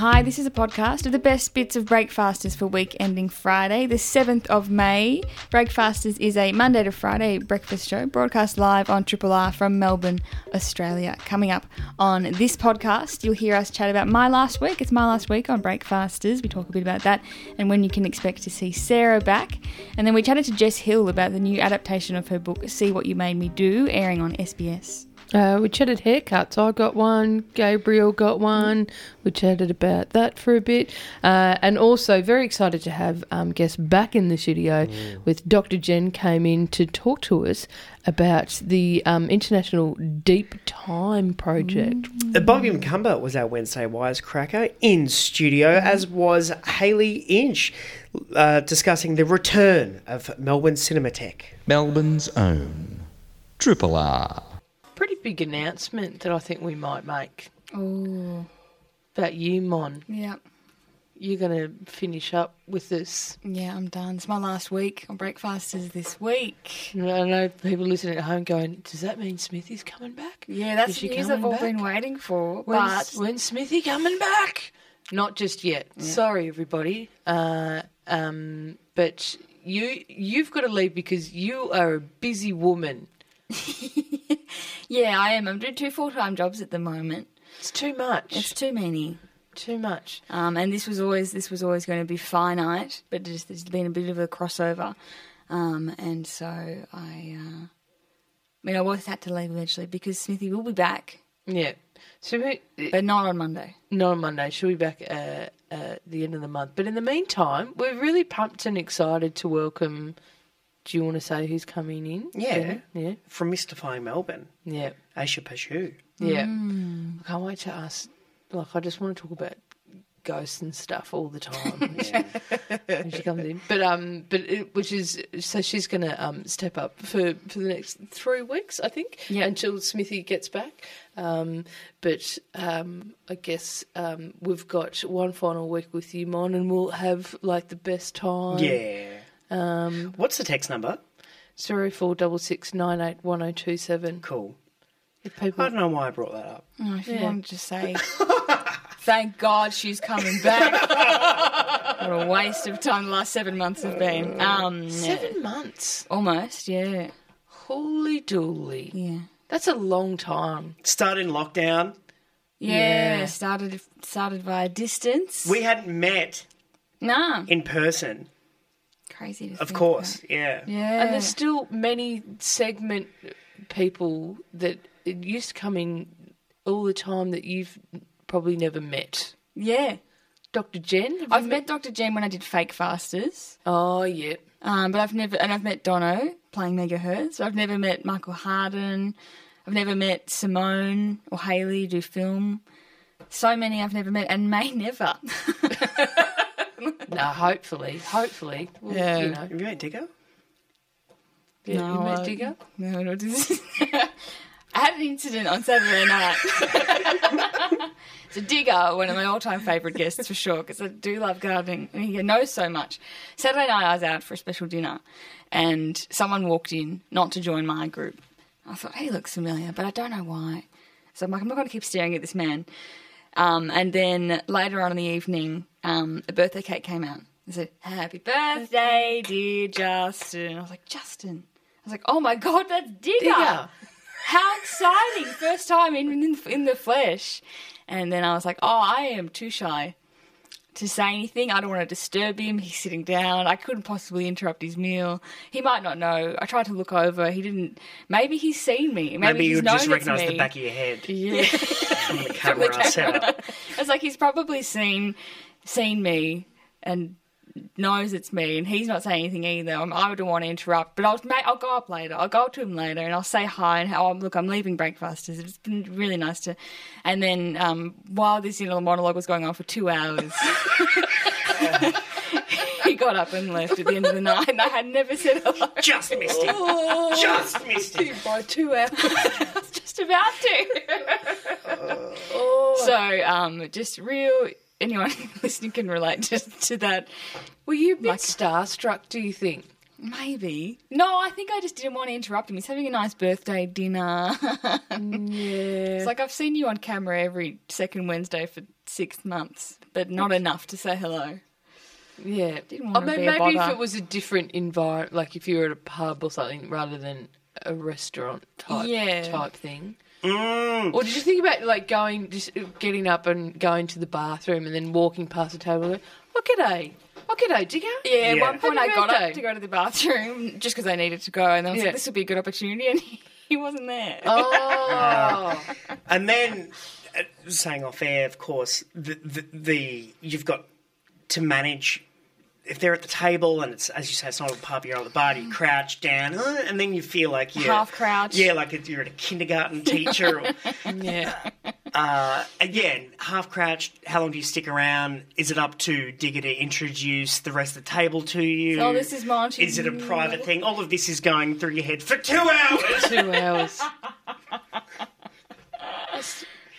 Hi, this is a podcast of the best bits of Breakfasters for week ending Friday, the 7th of May. Breakfasters is a Monday to Friday breakfast show broadcast live on Triple R from Melbourne, Australia. Coming up on this podcast, you'll hear us chat about my last week. It's my last week on Breakfasters. We talk a bit about that and when you can expect to see Sarah back. And then we chatted to Jess Hill about the new adaptation of her book, See What You Made Me Do, airing on SBS. Uh, we chatted haircuts. I got one. Gabriel got one. We chatted about that for a bit, uh, and also very excited to have um, guests back in the studio. With Dr. Jen came in to talk to us about the um, International Deep Time Project. Uh, Bobby Macumber was our Wednesday Wisecracker in studio, as was Hayley Inch, uh, discussing the return of Melbourne Cinematheque. Melbourne's own Triple R. Pretty big announcement that I think we might make Oh, about you, Mon. yeah. You're going to finish up with this. Yeah, I'm done. It's my last week on Breakfasters this week. I know people listening at home going, "Does that mean Smithy's coming back?" Yeah, that's Is the news I've all back? been waiting for. When's, but when's Smithy coming back? Not just yet. Sorry, everybody. Uh, um, but you you've got to leave because you are a busy woman. yeah, I am. I'm doing two full time jobs at the moment. It's too much. It's too many. too much. Um, and this was always this was always going to be finite, but just there's been a bit of a crossover, um, and so I, uh, I mean, I was had to leave eventually because Smithy will be back, Yeah. So we, but not on Monday. not on Monday. She'll be back uh, uh, the end of the month. But in the meantime, we're really pumped and excited to welcome. Do you want to say who's coming in? Yeah. Ben? Yeah. From Mystifying Melbourne, Yeah. Aisha Pashu. Yeah. I can't wait to ask. Like, I just want to talk about ghosts and stuff all the time when, she, when she comes in. But um, but it, which is so she's going to um step up for for the next three weeks, I think, Yeah. until Smithy gets back. Um, but um, I guess um, we've got one final week with you, Mon, and we'll have like the best time. Yeah. Um, What's the text number? zero four double six nine eight one zero two seven. Cool. If I don't know why I brought that up. Oh, if you Yeah. wanted to say, thank God she's coming back. what a waste of time the last seven months have been. Um, seven months. almost, yeah, Holy dooly. yeah. That's a long time. Start in lockdown. Yeah, Yeah. started started via distance. We hadn't met nah, in person, crazy. To of think course. about. Yeah. Yeah, And there's still many segment people that it used to come in all the time that you've probably never met. yeah. Dr. Jen? have you I've met Dr. Jen when I did Fake Fasters, Oh, yeah. um, but I've never and I've met Dono playing Megahertz. I've never met Michael Harden. I've never met Simone or Hayley do film. So many I've never met and may never. No, hopefully. Hopefully. Well, Yeah. You know. Have you met Digger? Yeah, No, you met I- Digger? No, no, this I had an incident on Saturday night. so Digger, one of my all-time favourite guests for sure, because I do love gardening, and he knows so much. Saturday night, I was out for a special dinner, and someone walked in, not to join my group. I thought he looks familiar, but I don't know why. So I'm like, I'm not going to keep staring at this man. Um, and then later on in the evening, um, a birthday cake came out. It said, "Happy birthday, dear Justin." I was like, "Justin." I was like, "Oh my god, that's Digger!" Digger. How exciting! First time in, in in the flesh. And then I was like, "Oh, I am too shy to say anything. I don't want to disturb him. He's sitting down. I couldn't possibly interrupt his meal. He might not know. I tried to look over. He didn't. Maybe he's seen me. Maybe, Maybe he's you known just recognise the back of your head Yeah. from the camera setup. It's like he's probably seen seen me and knows it's me, and he's not saying anything either. I'm, I don't want to interrupt, but I'll mate, I'll go up later. I'll go up to him later, and I'll say hi and how oh, look. I'm leaving breakfast. It's been really nice to. And then um, while this inner monologue was going on for two hours. He got up and left at the end of the night, and I had never said hello. Just missed him. Just missed him. By two hours. just about to. So, um, just real. Anyone listening can relate to, to that. Were you a bit Like- starstruck, do you think? Maybe. No, I think I just didn't want to interrupt him. He's having a nice birthday dinner. Yeah. it's like I've seen you on camera every second Wednesday for six months, but not enough to say hello. Yeah. Didn't I wanna mean, be a maybe if it was a different environment, like if you were at a pub or something rather than a restaurant type Yeah. type thing. Mm. Or did you think about like going, just getting up and going to the bathroom and then walking past the table? and go, Oh, g'day. Oh, g'day, Digger. Yeah, at Yeah. one point Happy I got birthday. up to go to the bathroom just because I needed to go, and I was Yeah. like, this would be a good opportunity, and he, he wasn't there. Oh. And then, uh, saying off air, of course, the, the, the you've got to manage. If they're at the table and it's as you say, it's not a pub, you're on the bar, you crouch down, uh, and then you feel like you're Half crouch. Yeah, like if you're at a kindergarten teacher. or, yeah. uh, again, half crouched. How long do you stick around? Is it up to Digger to introduce the rest of the table to you? Oh, this is Monty. Is it a private thing? All of this is going through your head for two hours. Two hours.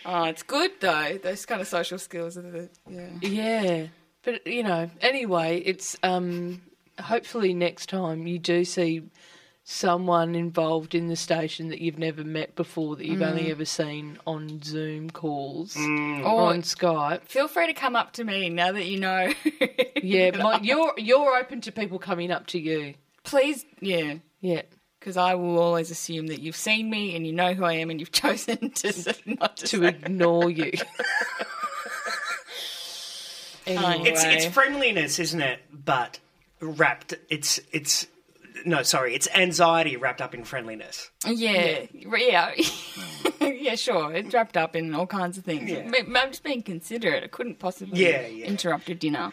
Oh, it's good though. Those kind of social skills are the yeah. Yeah. But, you know, anyway, it's um, hopefully next time you do see someone involved in the station that you've never met before, that you've only ever seen on Zoom calls or Or- on Skype. Feel free to come up to me now that you know. Yeah, my, you're you're open to people coming up to you. Please, yeah. Yeah. Because I will always assume that you've seen me and you know who I am and you've chosen to s- not to, To say. ignore you. Anyway. It's it's friendliness, isn't it? But wrapped. It's it's no, sorry. It's anxiety wrapped up in friendliness. Yeah, yeah, yeah. Sure, it's wrapped up in all kinds of things. Yeah. M- I'm just being considerate. I couldn't possibly Yeah, yeah. interrupt your dinner.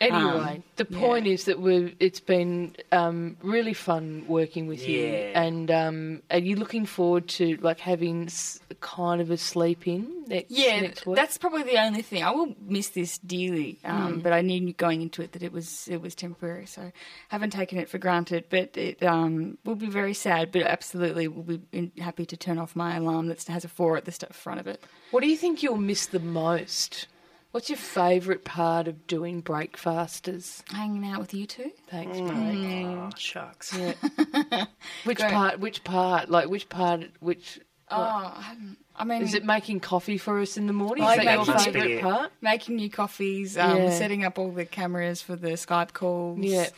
Anyway, Um, the yeah. point is that we've it's been um, really fun working with you, Yeah. and um, are you looking forward to like having s- kind of a sleep in next Yeah, next week? that's probably the only thing. I will miss this dearly, Mm. um, but I knew going into it that it was it was temporary, so haven't taken it for granted. But it um, will be very sad, but absolutely will be in, happy to turn off my alarm that has a four at the front of it. What do you think you'll miss the most? What's your favourite part of doing breakfasters? Hanging out with you two. Thanks, Mm. Blake. Oh shucks. Which Go. part? Which part? Like which part? Which Oh, I, haven't- I mean, is it? Making coffee for us in the morning? I Is that your favourite part? making new coffees, um, Yeah. setting up all the cameras for the Skype calls. Yeah.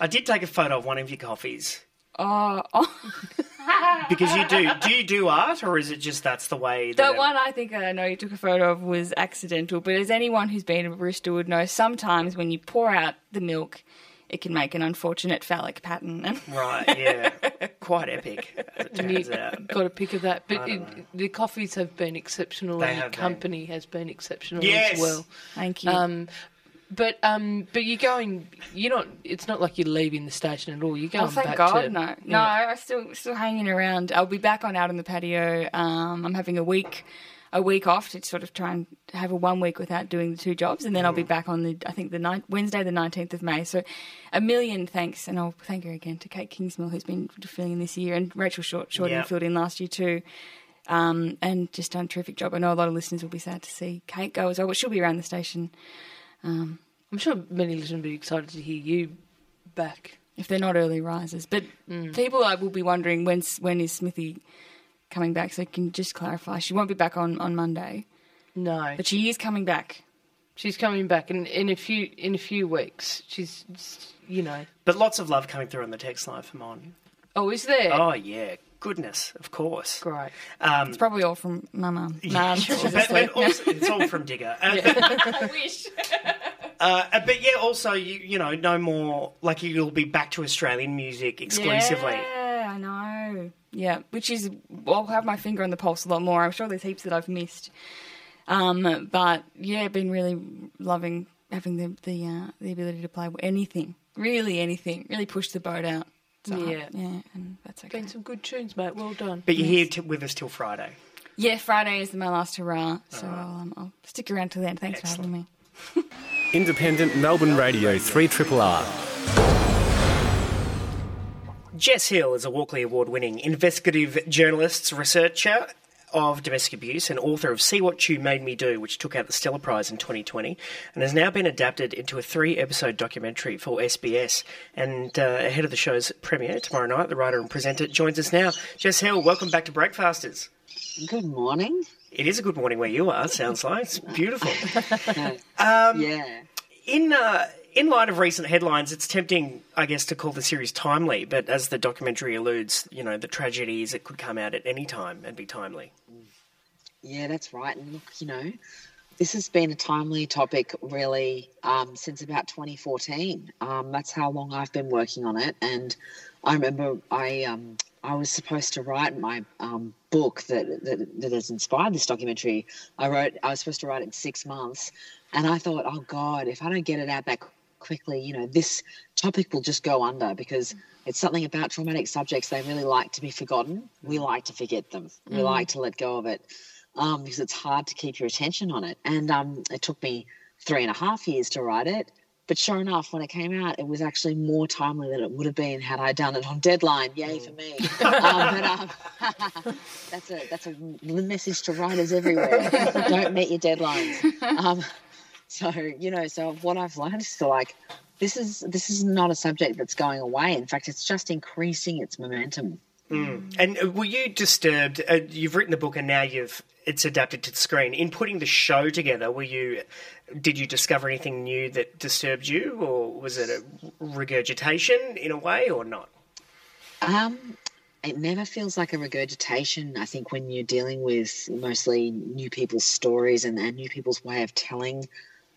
I did take a photo of one of your coffees Oh, oh because you do. do you do art, or is it just that's the way? That, that it- one I think I know you took a photo of was accidental. But as anyone who's been a barista would know, sometimes when you pour out the milk, it can make an unfortunate phallic pattern. Right. Yeah. Quite epic. As it And you turns out. got a pick of that. But it, the coffees have been exceptional, They and your have been. company has been exceptional Yes. as well. Thank you. Um, but um, but you're going. You're not. It's not like you're leaving the station at all. You're going Oh, thank back God, to no, no. I'm still still hanging around. I'll be back on out on the patio. Um, I'm having a week, a week off to sort of try and have a one week without doing the two jobs, and then I'll be back on the I think the ninth, Wednesday the 19th of May. So, a million thanks, and I'll thank her again to Kate Kingsmill who's been filling in this year, and Rachel Short Shorty Yeah. filled in last year too. Um, and just done a terrific job. I know a lot of listeners will be sad to see Kate go as well, but she'll be around the station I'm sure many listeners will be excited to hear you back. if they're not early risers. But people uh, will be wondering when's when is Smithy coming back. So I can you just clarify, she won't be back on, on Monday, No, but she is coming back. she's coming back in, in a few in a few weeks. She's you know. But lots of love coming through on the text line from on. Oh, is there? Oh yeah, goodness, of course. Great. Um, It's probably all from my mum. Mum, sure, but, but also, it's all from Digger. Uh, I wish. uh, but yeah, also you you know no more like you'll be back to Australian music exclusively. Yeah, I know. Yeah, which is I'll have my finger on the pulse a lot more. I'm sure there's heaps that I've missed. Um, but yeah, been really loving having the the uh, the ability to play anything, really anything, really push the boat out. So, Yeah. yeah, and that's okay. Been some good tunes, mate. Well done. But you're here t- with us till Friday. Yeah, Friday is my last hurrah, so I'll, um, I'll stick around till then. Thanks Excellent. for having me. Independent Melbourne Radio 3 Triple R. Jess Hill is a Walkley Award winning investigative journalist, researcher, of domestic abuse and author of See What You Made Me Do, which took out the Stella Prize in 2020, and has now been adapted into a three episode documentary for SBS. And uh, ahead of the show's premiere tomorrow night, the writer and presenter joins us now. Jess Hill, welcome back to Breakfasters. Good morning. It is a good morning where you are, sounds like. It's beautiful. yeah. In uh, in light of recent headlines, it's tempting, I guess, to call the series timely. But as the documentary alludes, you know, the tragedy is it could come out at any time and be timely. Yeah, that's right. And look, you know, this has been a timely topic really um, since about 2014. Um, that's how long I've been working on it. And I remember I um, I was supposed to write my um, book that, that that has inspired this documentary. I wrote I was supposed to write it in six months, and I thought, oh God, if I don't get it out that quickly, you know, this topic will just go under because it's something about traumatic subjects. They really like to be forgotten. We like to forget them. We like to let go of it um, because it's hard to keep your attention on it. And um, it took me three and a half years to write it. But sure enough, when it came out, it was actually more timely than it would have been had I done it on deadline. Yay for me! um, but um, that's a that's a message to writers everywhere. Don't meet your deadlines. Um, so you know, so what I've learned is to like this is this is not a subject that's going away. In fact, it's just increasing its momentum. And uh, were you disturbed? Uh, you've written the book, and now you've it's adapted to the screen. In putting the show together, were you did you discover anything new that disturbed you, or was it a regurgitation in a way, or not? Um, it never feels like a regurgitation. I think when you're dealing with mostly new people's stories and, and new people's way of telling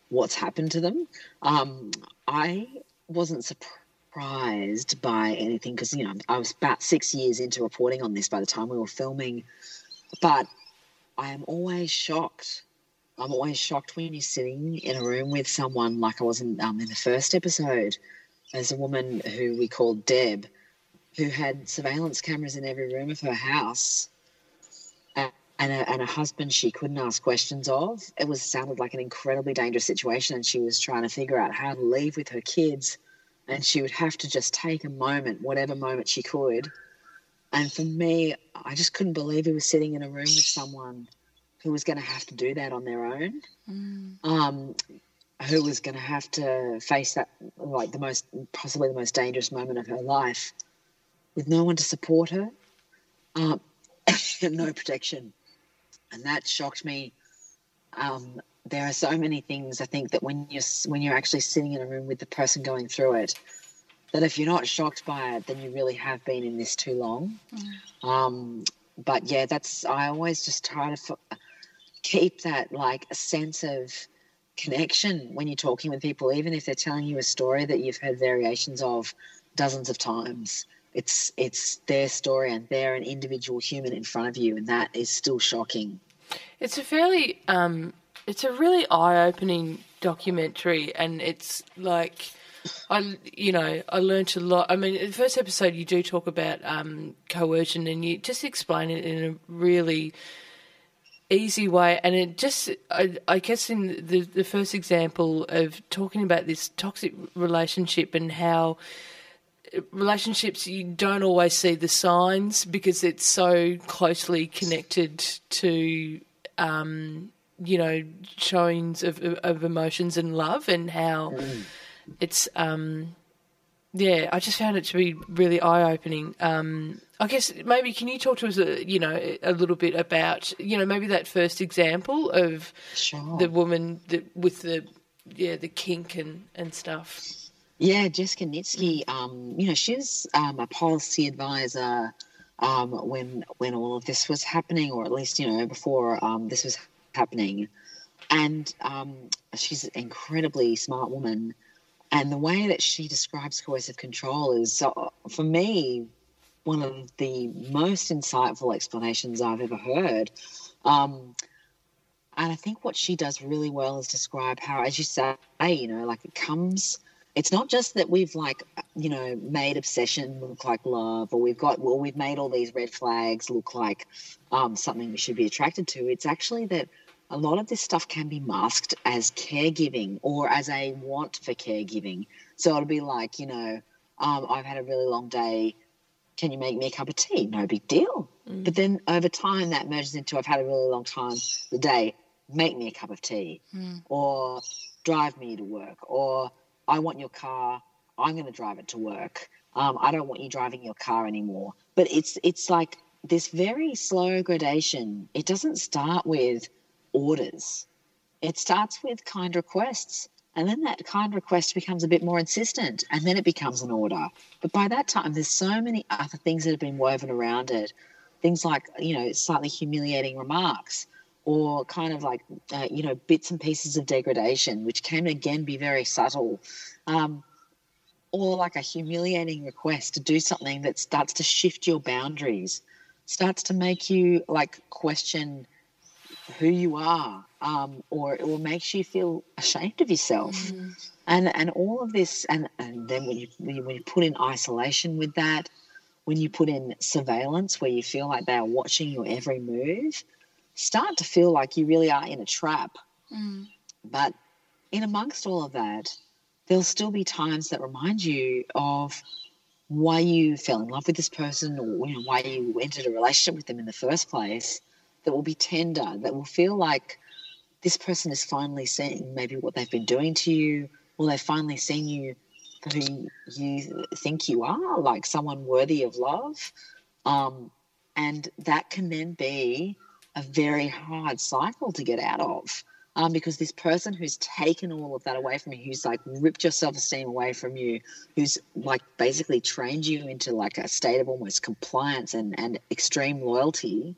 what's happened to them, um, I wasn't surprised by anything because you know I was about six years into reporting on this by the time we were filming, but I am always shocked. I'm always shocked when you're sitting in a room with someone like I was in, um, in the first episode. There's a woman who we called Deb, who had surveillance cameras in every room of her house, and a, and a husband she couldn't ask questions of. It was sounded like an incredibly dangerous situation, and she was trying to figure out how to leave with her kids, and she would have to just take a moment, whatever moment she could. And for me, I just couldn't believe he was sitting in a room with someone who was going to have to do that on their own. Um, who was going to have to face that, like the most, possibly the most dangerous moment of her life, with no one to support her, um, no protection, and that shocked me. Um, there are so many things I think that when you're when you're actually sitting in a room with the person going through it, that if you're not shocked by it, then you really have been in this too long. Um, but yeah, that's I always just try to f- keep that like a sense of connection when you're talking with people, even if they're telling you a story that you've heard variations of dozens of times. It's it's their story, and they're an individual human in front of you, and that is still shocking. It's a fairly, um, it's a really eye-opening documentary, and it's like, I, you know, I learnt a lot. I mean, in the first episode, you do talk about um, coercion, and you just explain it in a really easy way, and it just, I, I guess, in the the first example of talking about this toxic relationship and how relationships you don't always see the signs because it's so closely connected to um, you know showings of, of emotions and love and how it's um, yeah I just found it to be really eye opening. Um, I guess maybe can you talk to us a, you know a little bit about you know maybe that first example of Sure. the woman that, with the yeah the kink and and stuff. Yeah, Jessica Nitsky, um, you know, she's um, a policy advisor um, when when all of this was happening, or at least you know before um, this was happening. And um, she's an incredibly smart woman, and the way that she describes coercive control is, uh, for me, one of the most insightful explanations I've ever heard. Um, and I think what she does really well is describe how, as you say, you know, like it comes. It's not just that we've like, you know, made obsession look like love, or we've got, well, we've made all these red flags look like um, something we should be attracted to. It's actually that a lot of this stuff can be masked as caregiving or as a want for caregiving. So it'll be like, you know, um, I've had a really long day. Can you make me a cup of tea? No big deal. But then over time, that merges into I've had a really long time the day, make me a cup of tea, or drive me to work, or I want your car, I'm going to drive it to work. Um, I don't want you driving your car anymore. But it's it's like this very slow gradation. It doesn't start with orders. It starts with kind requests. And then that kind request becomes a bit more insistent, and then it becomes an order. But by that time, there's so many other things that have been woven around it. Things like, you know, slightly humiliating remarks, or kind of like, uh, you know, bits and pieces of degradation, which can again be very subtle. Um, or like a humiliating request to do something that starts to shift your boundaries, starts to make you like question who you are, um, or or makes you feel ashamed of yourself, and and all of this, and and then when you when you put in isolation with that, when you put in surveillance where you feel like they are watching your every move, start to feel like you really are in a trap. But in amongst all of that, there'll still be times that remind you of why you fell in love with this person or you know, why you entered a relationship with them in the first place that will be tender, that will feel like this person is finally seeing maybe what they've been doing to you, or they've finally seen you for who you think you are, like someone worthy of love. Um, and that can then be a very hard cycle to get out of. Um, because this person who's taken all of that away from you, who's like ripped your self esteem away from you, who's like basically trained you into like a state of almost compliance and, and extreme loyalty,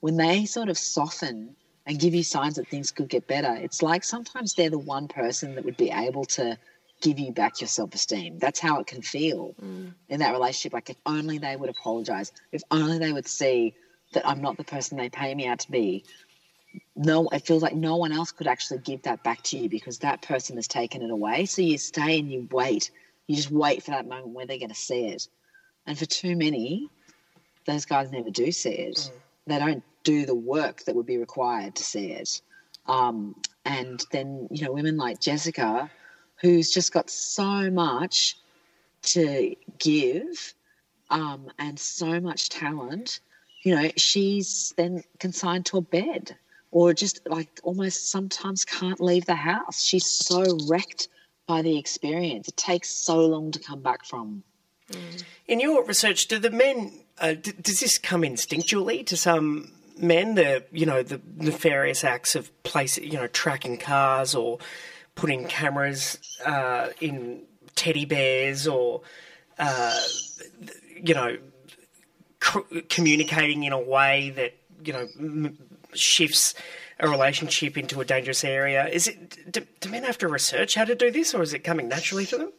when they sort of soften and give you signs that things could get better, it's like sometimes they're the one person that would be able to give you back your self esteem. That's how it can feel in that relationship. Like if only they would apologize, if only they would see that I'm not the person they pay me out to be. No, it feels like no one else could actually give that back to you because that person has taken it away. So you stay and you wait. You just wait for that moment where they're going to see it. And for too many, those guys never do see it. They don't do the work that would be required to see it. Um, and then, you know, women like Jessica, who's just got so much to give um, and so much talent, you know, she's then consigned to a bed or just like almost sometimes can't leave the house. She's so wrecked by the experience. It takes so long to come back from. In your research, do the men uh, d- does this come instinctually to some men? The you know the nefarious acts of place you know tracking cars or putting cameras uh, in teddy bears or uh, you know communicating in a way that you know m- shifts a relationship into a dangerous area. Is it do, do men have to research how to do this, or is it coming naturally to them?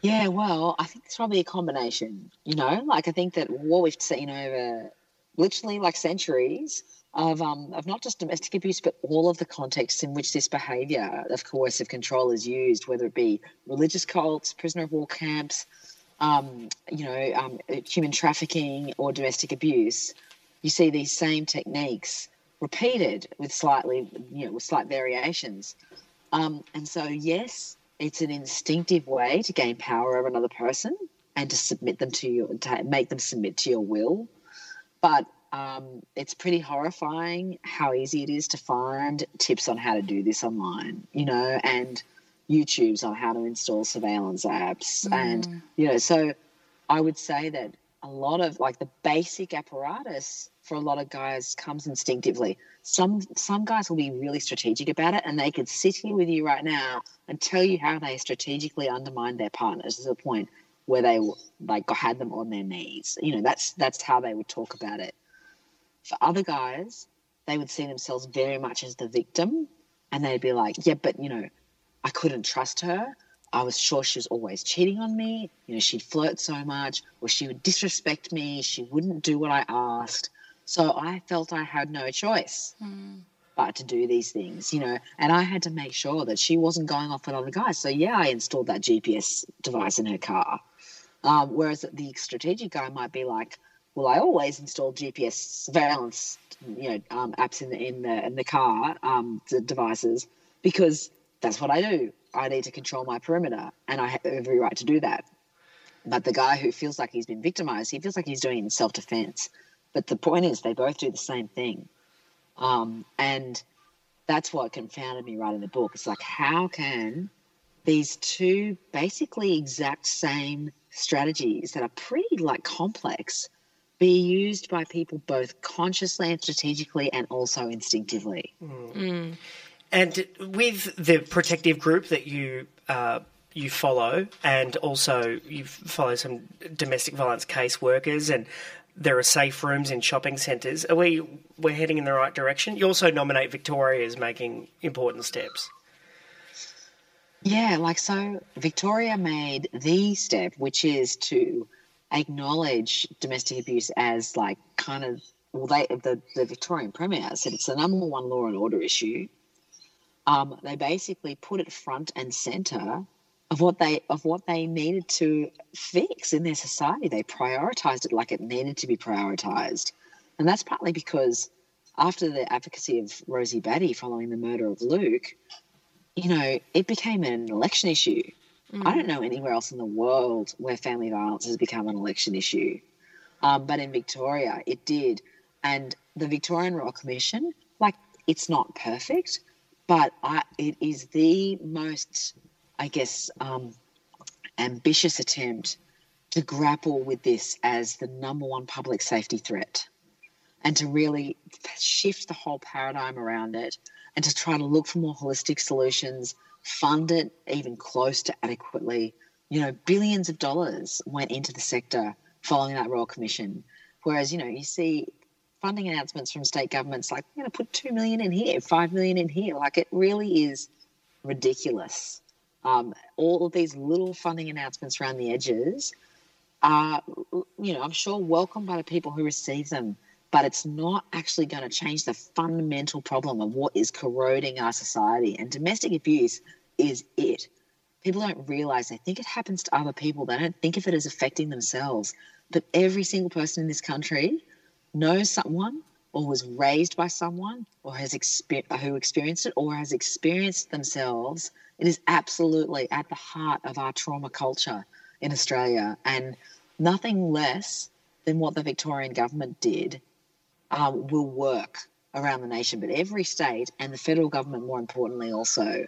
Yeah, well, I think it's probably a combination. You know, like I think that what we've seen over literally like centuries of um of not just domestic abuse, but all of the contexts in which this behaviour of coercive control is used, whether it be religious cults, prisoner of war camps, um, you know, um, human trafficking or domestic abuse. You see these same techniques repeated with slightly, you know, with slight variations. Um, and so, yes, it's an instinctive way to gain power over another person and to submit them to you, to make them submit to your will. But um, it's pretty horrifying how easy it is to find tips on how to do this online, you know, and YouTube's on how to install surveillance apps. And, mm. you know, so I would say that a lot of like the basic apparatus for a lot of guys comes instinctively. Some some guys will be really strategic about it, and they could sit here with you right now and tell you how they strategically undermined their partners to the point where they like had them on their knees. You know, that's that's how they would talk about it. For other guys, they would see themselves very much as the victim, and they'd be like, "Yeah, but you know, I couldn't trust her. I was sure she was always cheating on me. You know, she'd flirt so much, or she would disrespect me. She wouldn't do what I asked. So I felt I had no choice but to do these things, you know. And I had to make sure that she wasn't going off with other guys. So yeah, I installed that GPS device in her car. Um, whereas the strategic guy might be like, "Well, I always install GPS surveillance, you know, um, apps in the in the in the car, um, the devices, because that's what I do. I need to control my perimeter, and I have every right to do that." But the guy who feels like he's been victimized, he feels like he's doing it in self defense. But the point is, they both do the same thing. Um, and that's what confounded me writing the book. It's like, how can these two basically exact same strategies that are pretty like complex be used by people both consciously and strategically and also instinctively? And with the protective group that you uh, you follow, and also you follow some domestic violence case workers, and there are safe rooms in shopping centres. Are we we're heading in the right direction? You also nominate Victoria as making important steps. Yeah, like so, Victoria made the step, which is to acknowledge domestic abuse as like kind of well, they the the Victorian Premier said it's the number one law and order issue. Um, they basically put it front and center of what they of what they needed to fix in their society. They prioritized it like it needed to be prioritized, and that's partly because after the advocacy of Rosie Batty following the murder of Luke, you know, it became an election issue. I don't know anywhere else in the world where family violence has become an election issue. Um, but in Victoria, it did. And the Victorian Royal Commission, like, it's not perfect, but I, it is the most, I guess, um, ambitious attempt to grapple with this as the number one public safety threat and to really shift the whole paradigm around it and to try to look for more holistic solutions, fund it even close to adequately. You know, billions of dollars went into the sector following that Royal Commission. Whereas, you know, you see funding announcements from state governments like, we're going to put 2 million in here, 5 million in here. Like, it really is ridiculous. Um, all of these little funding announcements around the edges are, you know, I'm sure welcomed by the people who receive them, but it's not actually going to change the fundamental problem of what is corroding our society. And domestic abuse is it. People don't realize, they think it happens to other people, they don't think of it as affecting themselves. But every single person in this country knows someone or was raised by someone or has exper- who experienced it or has experienced themselves. It is absolutely at the heart of our trauma culture in Australia and nothing less than what the Victorian government did um, will work around the nation. But every state and the federal government, more importantly, also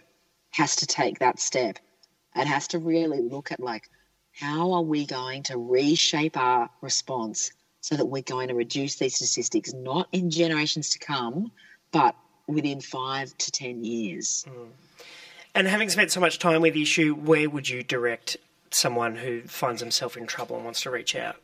has to take that step and has to really look at like how are we going to reshape our response so that we're going to reduce these statistics not in generations to come but within five to ten years. And having spent so much time with the issue, where would you direct someone who finds himself in trouble and wants to reach out?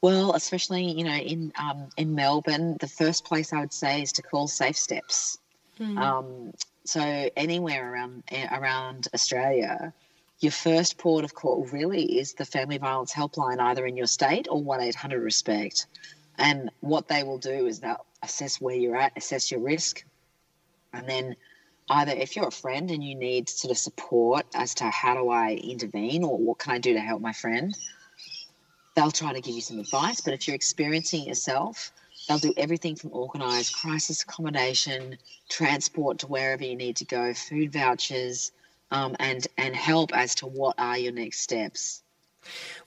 well especially you know in um, in melbourne the first place i would say is to call safe steps. Um, so anywhere around eh, around australia your first port of call really is the family violence helpline either in your state or 1-800 respect and what they will do is they'll assess where you're at assess your risk and then either if you're a friend and you need sort of support as to how do i intervene or what can i do to help my friend they'll try to give you some advice. But if you're experiencing it yourself, they'll do everything from organised crisis accommodation, transport to wherever you need to go, food vouchers, um, and and help as to what are your next steps.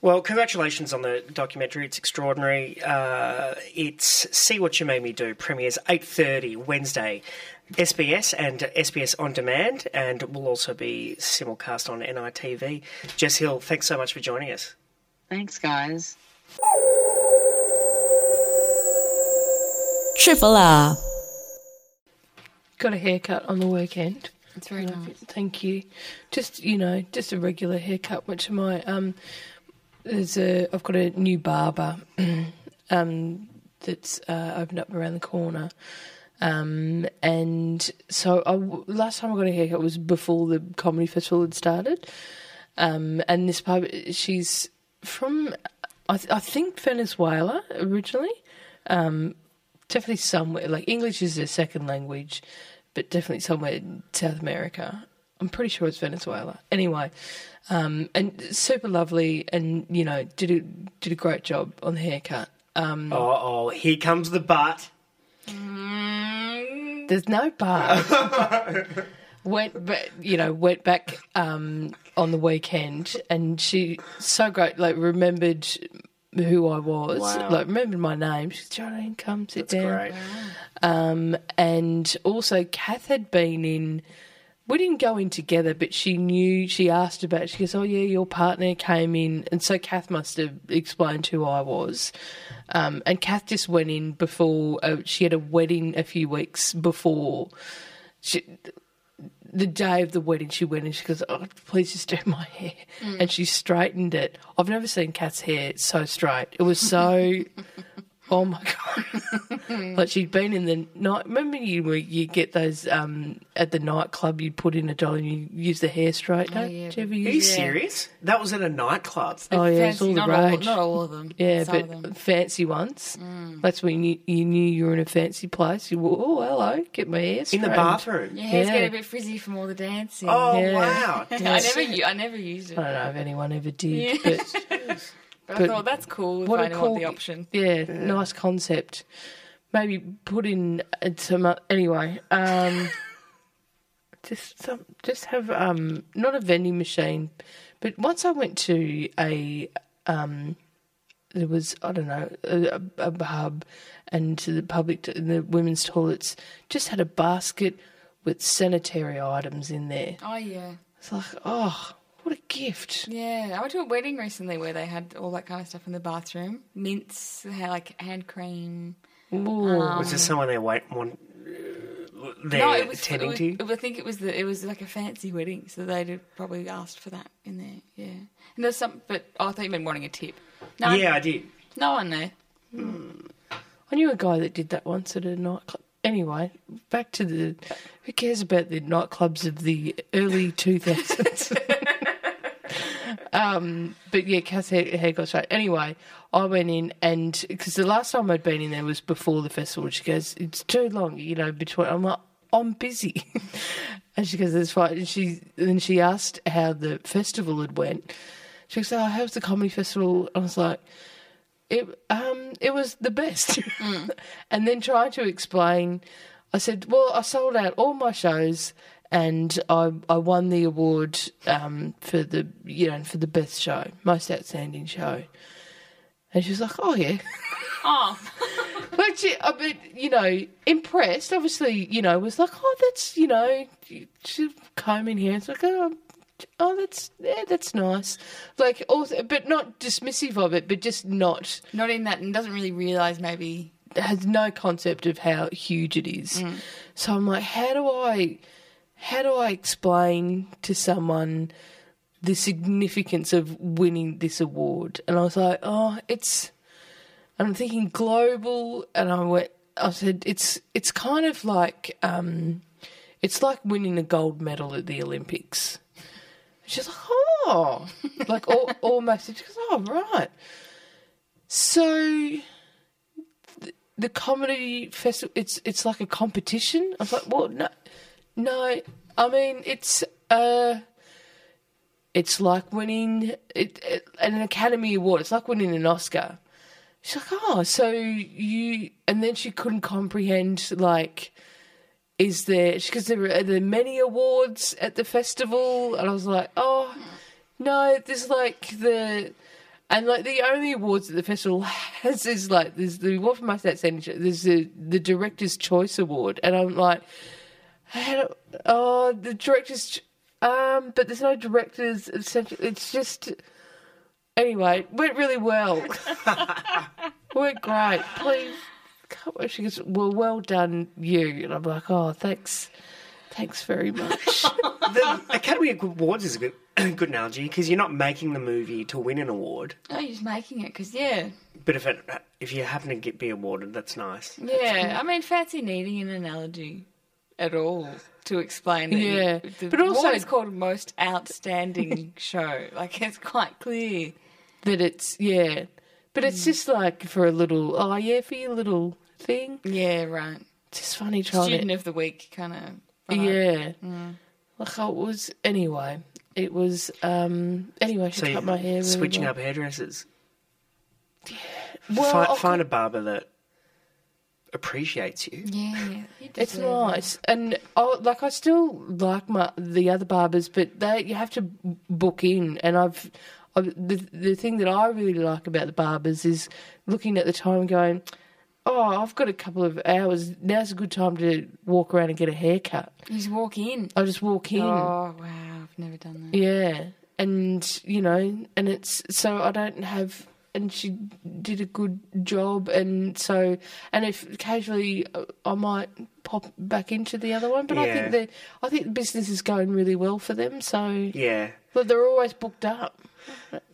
Well, congratulations on the documentary. It's extraordinary. Uh, it's See What You Made Me Do premieres 8.30 Wednesday, SBS and SBS On Demand, and will also be simulcast on NITV. Jess Hill, thanks so much for joining us. Thanks, guys. Triple R. Got a haircut on the weekend. It's very nice. Thank you. Just you know, just a regular haircut. Which my um, there's a I've got a new barber, um, that's uh, opened up around the corner. Um, and so I, last time I got a haircut was before the comedy festival had started. Um, and this barber, she's from, I, th- I think Venezuela originally. Um, definitely somewhere like English is their second language, but definitely somewhere in South America. I'm pretty sure it's Venezuela. Anyway, um, and super lovely, and you know did a did a great job on the haircut. Um, Oh, oh, here comes the butt. There's no bar. went, but you know, went back um, on the weekend, and she so great. Like remembered who I was. Wow. Like, remembered my name. She's Jolene, come sit That's down. great. Um, and also, Kath had been in. We didn't go in together, but she knew. She asked about. It. She goes, "Oh yeah, your partner came in," and so Kath must have explained who I was. Um, and Kath just went in before uh, she had a wedding a few weeks before. She, the day of the wedding, she went and she goes, "Oh, please just do my hair," mm. and she straightened it. I've never seen Kath's hair so straight. It was so. Oh my god! like she'd been in the night. Remember you you get those um, at the nightclub. You'd put in a dollar and you use the hair straightener. Oh, yeah, Did you ever Are you use? serious? That was at a nightclub. Oh yeah, it's Fancy- all the not all, not all of them. Yeah, some of them. but fancy ones. That's when you knew, you knew you were in a fancy place. You were, oh, hello, get my hair In the bathroom. Your hair's Yeah. getting a bit frizzy from all the dancing. Oh Yeah. wow! I never, u- I never used it. I don't know if anyone ever did, but But, But I thought that's cool what I a know cool what the option. Yeah, nice concept. Maybe put in some anyway. Um, just some, just have um, not a vending machine, but once I went to a um, there was I don't know a, a pub, and to the public the women's toilets just had a basket with sanitary items in there. Oh yeah, It's like oh, what a gift! yeah. I went to a wedding recently where they had all that kind of stuff in the bathroom. Mints, they had like hand cream. Ooh. Was there someone they wait one? Uh, there no, it was, it tending was- to? you? I think it was the it was like a fancy wedding, so they'd have probably asked for that in there. Yeah, and there's some, but oh, I thought you meant wanting a tip. No, yeah, I did. no one there. I knew a guy that did that once at a nightclub. Anyway, back to the. Who cares about the nightclubs of the early 2000s? um, but yeah, Cass hair, hair got straight. Anyway, I went in and because the last time I'd been in there was before the festival. She goes, "It's too long, you know." Between I'm like, "I'm busy," and she goes, "That's fine." And she then she asked how the festival had went. She goes, "Oh, how's the comedy festival?" I was like it um it was the best. and then trying to explain, I said, "Well, I sold out all my shows." And I I won the award um, for the you know for the best show, most outstanding show. And she was like, "Oh yeah," Oh, but she, I mean, you know, impressed. Obviously, you know, was like, "Oh, that's you know," she came in here. It's like, "Oh, oh, that's yeah, that's nice." Like, also, but not dismissive of it, but just not not in that, and doesn't really realise maybe. has no concept of how huge it is. So I'm like, how do I, how do I explain to someone the significance of winning this award? And I was like, oh, it's. And I'm thinking global, and I went. I said, it's it's kind of like, um, it's like winning a gold medal at the Olympics. She's like, oh, like al- almost. She goes, oh, right. So the comedy festival it's it's like a competition. I was like, well, no, no. I mean, it's uh, it's like winning it, it, an Academy Award. It's like winning an Oscar. She's like, oh, so you, and then she couldn't comprehend like. Is there? Because there are there many awards at the festival, and I was like, "Oh, no, there's like the and like the only awards that the festival has is like there's the award for outstanding. show, There's the the director's choice award, and I'm like, how do- oh, the director's. Um, but there's no directors. It's just. Anyway, went really well. went great. Please, come on. She goes, well, well done, you. And I'm like, oh, thanks, thanks very much. The Academy Awards is a good, good analogy because you're not making the movie to win an award, Oh, you're just making it because yeah, but if it if you happen to get be awarded, that's nice. yeah. I mean, fancy needing an analogy at all to explain. That you- Yeah, the but also- award is called most outstanding show. Like it's quite clear. that it's yeah, but it's just like for a little oh yeah for your little thing. Yeah, right. It's just funny trying Student to of the week kind of. yeah. Like it was anyway. It was um anyway. She So cut my hair. Really switching well. up hairdressers. Well, find, find a barber that appreciates you. Yeah, you It's deserve it. nice, and oh, like I still like my the other barbers, but they you have to book in, and I've I, the the thing that I really like about the barbers is looking at the time going, "Oh, I've got a couple of hours. Now's a good time to walk around and get a haircut." You just walk in. I just walk in. Oh wow, I've never done that. Yeah, and you know, and it's so I don't have. And she did a good job, and so, and if occasionally uh, I might pop back into the other one, but I think that I think the business is going really well for them. So, Yeah. but they're always booked up.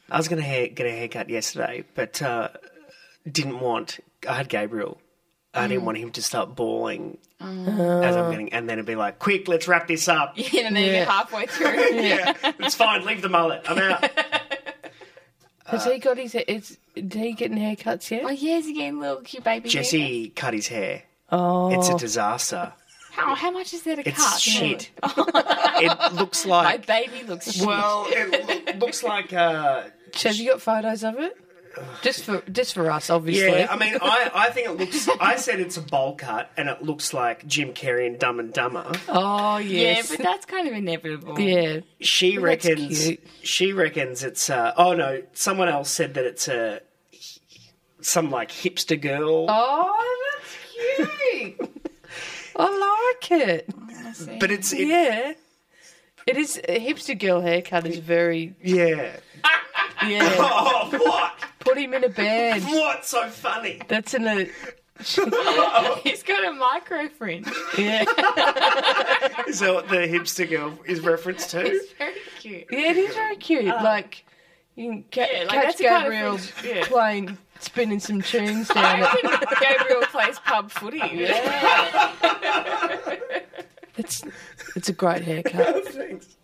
I was going to hair, get a haircut yesterday, but uh, didn't want. I had Gabriel. I Mm. didn't want him to start bawling Oh. as I'm getting, and then it'd be like, "Quick, let's wrap this up." Yeah, and then you get halfway through. yeah, it's fine. Leave the mullet. I'm out. Has he got his? Is, is he getting haircuts yet? oh yes, again, little cute baby. haircut. Jesse cut his hair. Oh, It's a disaster. How how much is there to It's cut? shit. it looks like My baby looks shit. Well, it loo- looks like. Uh, have you got photos of it? Just for just for us, obviously. yeah, I mean, I, I think it looks. I said it's a bowl cut, and it looks like Jim Carrey and Dumb and Dumber. oh yes, yeah, but that's kind of inevitable. yeah. She Well, that's reckons. cute. She reckons it's. Uh, oh no! Someone else said that it's a some like hipster girl. Oh, that's cute. I like it. but it's it, Yeah. It is a hipster girl haircut is very yeah. Yeah. Oh, what? Put him in a bed. What's so funny? That's in a He's got a micro fringe. yeah. Is that what the hipster girl is referenced to? Very cute. Yeah, it is very cute. Ah. like you can ca- Yeah, like, catch that's the kind of Gabriel yeah. playing spinning some tunes down I it. Gabriel plays pub footy. Yeah. It's it's a great haircut. Thanks.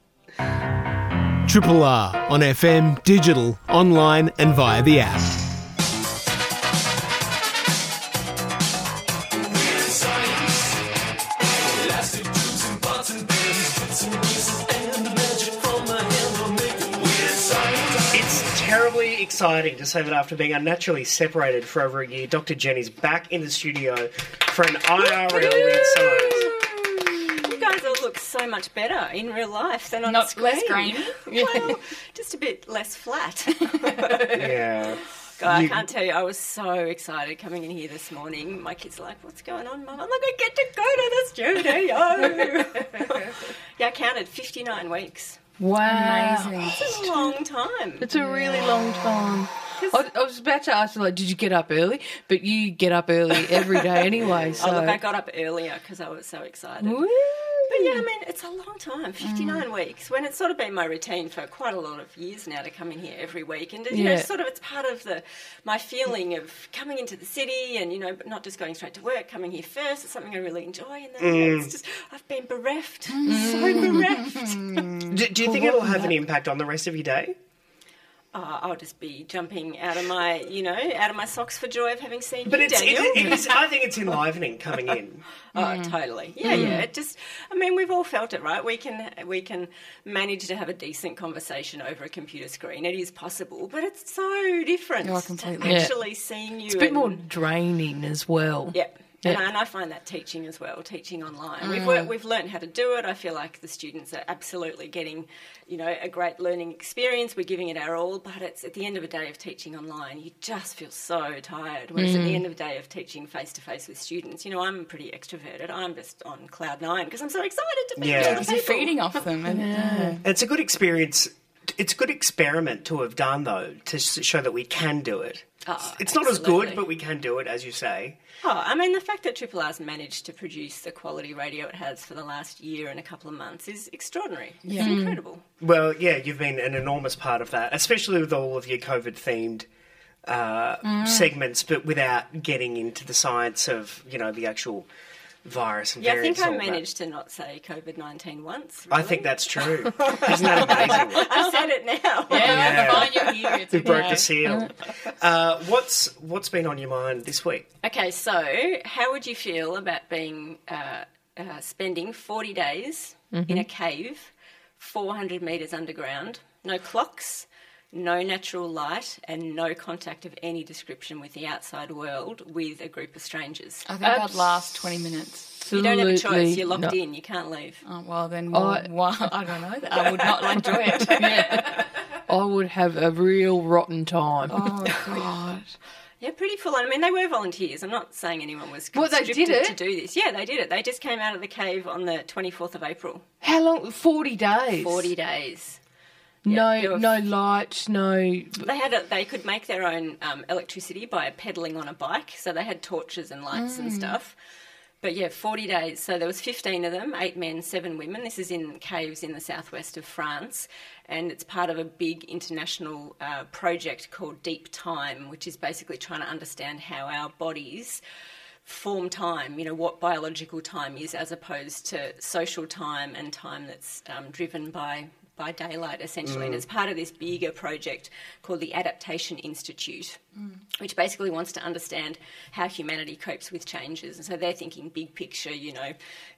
Triple R on FM, digital, online, and via the app. It's terribly exciting to say that after being unnaturally separated for over a year, Dr. Jenny's back in the studio for an IRL with science. You guys all look so much better in real life than on Not a screen. less grainy. Well, just a bit less flat. Yeah. God, I can't tell you, I was so excited coming in here this morning. My kids are like, What's going on, Mum? I'm like, I get to go to the studio. yeah, I counted 59 weeks. Wow. Amazing. It's a long time. It's a really long time. I, I was about to ask like, did you get up early? But you get up early every day anyway. So. Oh, look, I got up earlier because I was so excited. Woo. But yeah, I mean, it's a long time 59 weeks when it's sort of been my routine for quite a lot of years now to come in here every week. And, you know, sort of it's part of the my feeling of coming into the city and, you know, but not just going straight to work, coming here first. It's something I really enjoy. And then you know, it's just, I've been bereft. So bereft. Do, do you think it'll have an impact on the rest of your day? Uh, I'll just be jumping out of my, you know, out of my socks for joy of having seen But you, it's, Daniel. it, it is, I think it's enlivening coming in. Oh, totally. Yeah, yeah. It just, I mean, we've all felt it, right? We can we can manage to have a decent conversation over a computer screen. It is possible, but it's so different. Oh, to completely. Yeah. Actually seeing you. It's a bit and- more draining as well. Yeah. And, I, and I find that teaching as well, teaching online. We've mm. worked, we've learned how to do it. I feel like the students are absolutely getting, you know, a great learning experience. We're giving it our all, but it's at the end of a day of teaching online, you just feel so tired. Whereas at the mm. end of a day of teaching face to face with students, you know, I'm pretty extroverted. I'm just on cloud nine because I'm so excited to meet Yeah. other Because You're people. feeding off them. And, yeah. It's a good experience. It's a good experiment to have done, though, to show that we can do it. Oh, it's not as good, but we can do it, as you say. Oh, I mean, the fact that Triple R's managed to produce the quality radio it has for the last year and a couple of months is extraordinary. It's incredible. Well, yeah, you've been an enormous part of that, especially with all of your COVID themed uh, segments, but without getting into the science of, you know, the actual virus and Yeah, I think. I and all that. managed to not say COVID 19 once. I think that's true. Isn't that amazing? I said it now. Yeah, Yeah. you're here. It's We broke the seal. Uh, what's what's been on your mind this week? Okay, so how would you feel about being uh, uh, spending 40 days in a cave, 400 metres underground, no clocks, no natural light, and no contact of any description with the outside world with a group of strangers? I think that'd last 20 minutes. You don't have a choice. You're locked not. in. You can't leave. Oh, well, then, I- well, I don't know. I would not enjoy it. Yeah. I would have a real rotten time. Oh god. Yeah, pretty full on. I mean, they were volunteers. I'm not saying anyone was Well, they did it? to do this. Yeah, they did it. They just came out of the cave on the 24th of April. How long? Forty days. 40 days. No, Yeah, no lights. No. They had a, they could make their own um, electricity by pedaling on a bike, so they had torches and lights and stuff. But yeah, 40 days. So there was 15 of them, eight men, seven women. This is in caves in the southwest of France, and it's part of a big international uh, project called Deep Time, which is basically trying to understand how our bodies form time, you know, what biological time is as opposed to social time and time that's um, driven by by daylight essentially. And mm. it's part of this bigger project called the adaptation institute mm. which basically wants to understand how humanity copes with changes. And so they're thinking big picture you know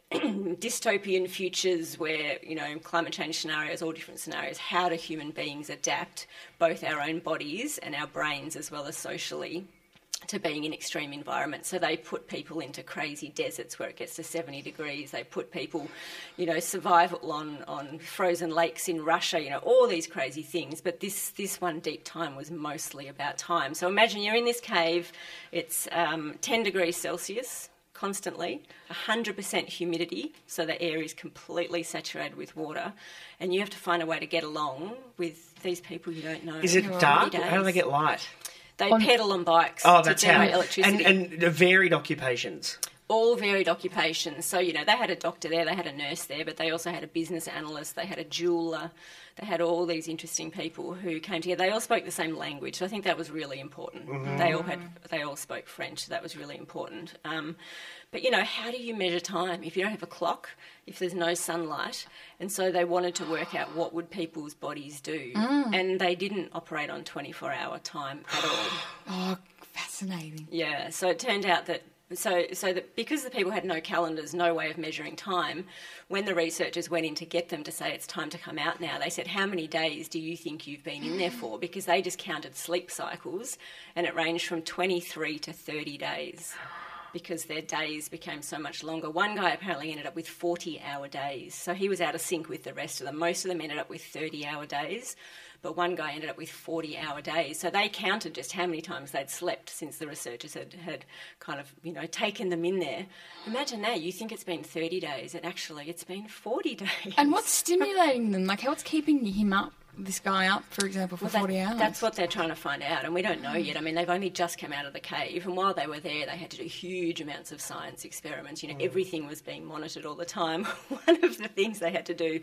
dystopian futures where you know climate change scenarios all different scenarios how do human beings adapt both our own bodies and our brains as well as socially to being in extreme environments. So they put people into crazy deserts where it gets to 70 degrees. They put people, you know, survival on, on frozen lakes in Russia, you know, all these crazy things. But this, this one, Deep Time, was mostly about time. So imagine you're in this cave, it's um, 10 degrees Celsius constantly, 100% humidity, so the air is completely saturated with water, and you have to find a way to get along with these people you don't know. Is it dark? How do they get light? They pedal on bikes Oh, to that's how. generate electricity. And, and the varied occupations. all varied occupations. So, you know, they had a doctor there, they had a nurse there, but they also had a business analyst, they had a jeweler, they had all these interesting people who came together. They all spoke the same language. So I think that was really important. They all had, they all spoke French. That was really important. Um, but you know, how do you measure time if you don't have a clock, if there's no sunlight? And so they wanted to work out what would people's bodies do, mm. and they didn't operate on 24-hour time at all. Oh, fascinating. Yeah, so it turned out that so so that because the people had no calendars, no way of measuring time, when the researchers went in to get them to say it's time to come out now, they said, How many days do you think you've been in there for? Mm. Because they just counted sleep cycles and it ranged from twenty three to thirty days. Because their days became so much longer. One guy apparently ended up with 40 hour days. So he was out of sync with the rest of them. Most of them ended up with 30 hour days but one guy ended up with 40 hour days. So they counted just how many times they'd slept since the researchers had, had kind of, you know, taken them in there. Imagine that. You think it's been 30 days, and actually it's been 40 days. And what's stimulating them? Like, what's keeping him up, this guy up, for example, for Well, that- 40 hours? That's what they're trying to find out, and we don't know yet. I mean, they've only just come out of the cave, and while they were there, they had to do huge amounts of science experiments. You know, mm. everything was being monitored all the time. One of the things they had to do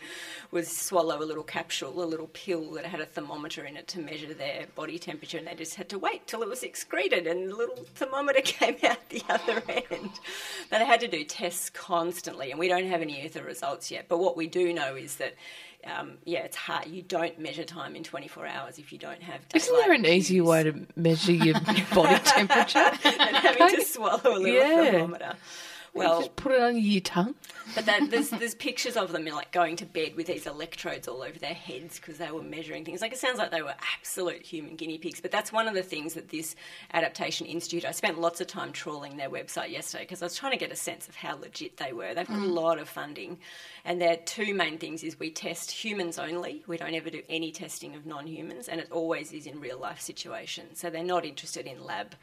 was swallow a little capsule, a little pill that had a thermometer in it to measure their body temperature, and they just had to wait till it was excreted, and the little thermometer came out the other end. But they had to do tests constantly, and we don't have any of the results yet. But what we do know is that. Um, yeah, it's hard. You don't measure time in 24 hours if you don't have. Isn't there an easier way to measure your body temperature? and having to swallow a little Yeah. thermometer. Well, Just put it under your tongue. but that, there's there's pictures of them like going to bed with these electrodes all over their heads because they were measuring things. Like it sounds like they were absolute human guinea pigs. But that's one of the things that this adaptation institute. I spent lots of time trawling their website yesterday because I was trying to get a sense of how legit they were. They've got a mm. lot of funding, and their two main things is we test humans only. We don't ever do any testing of non-humans, and it always is in real life situations. So they're not interested in lab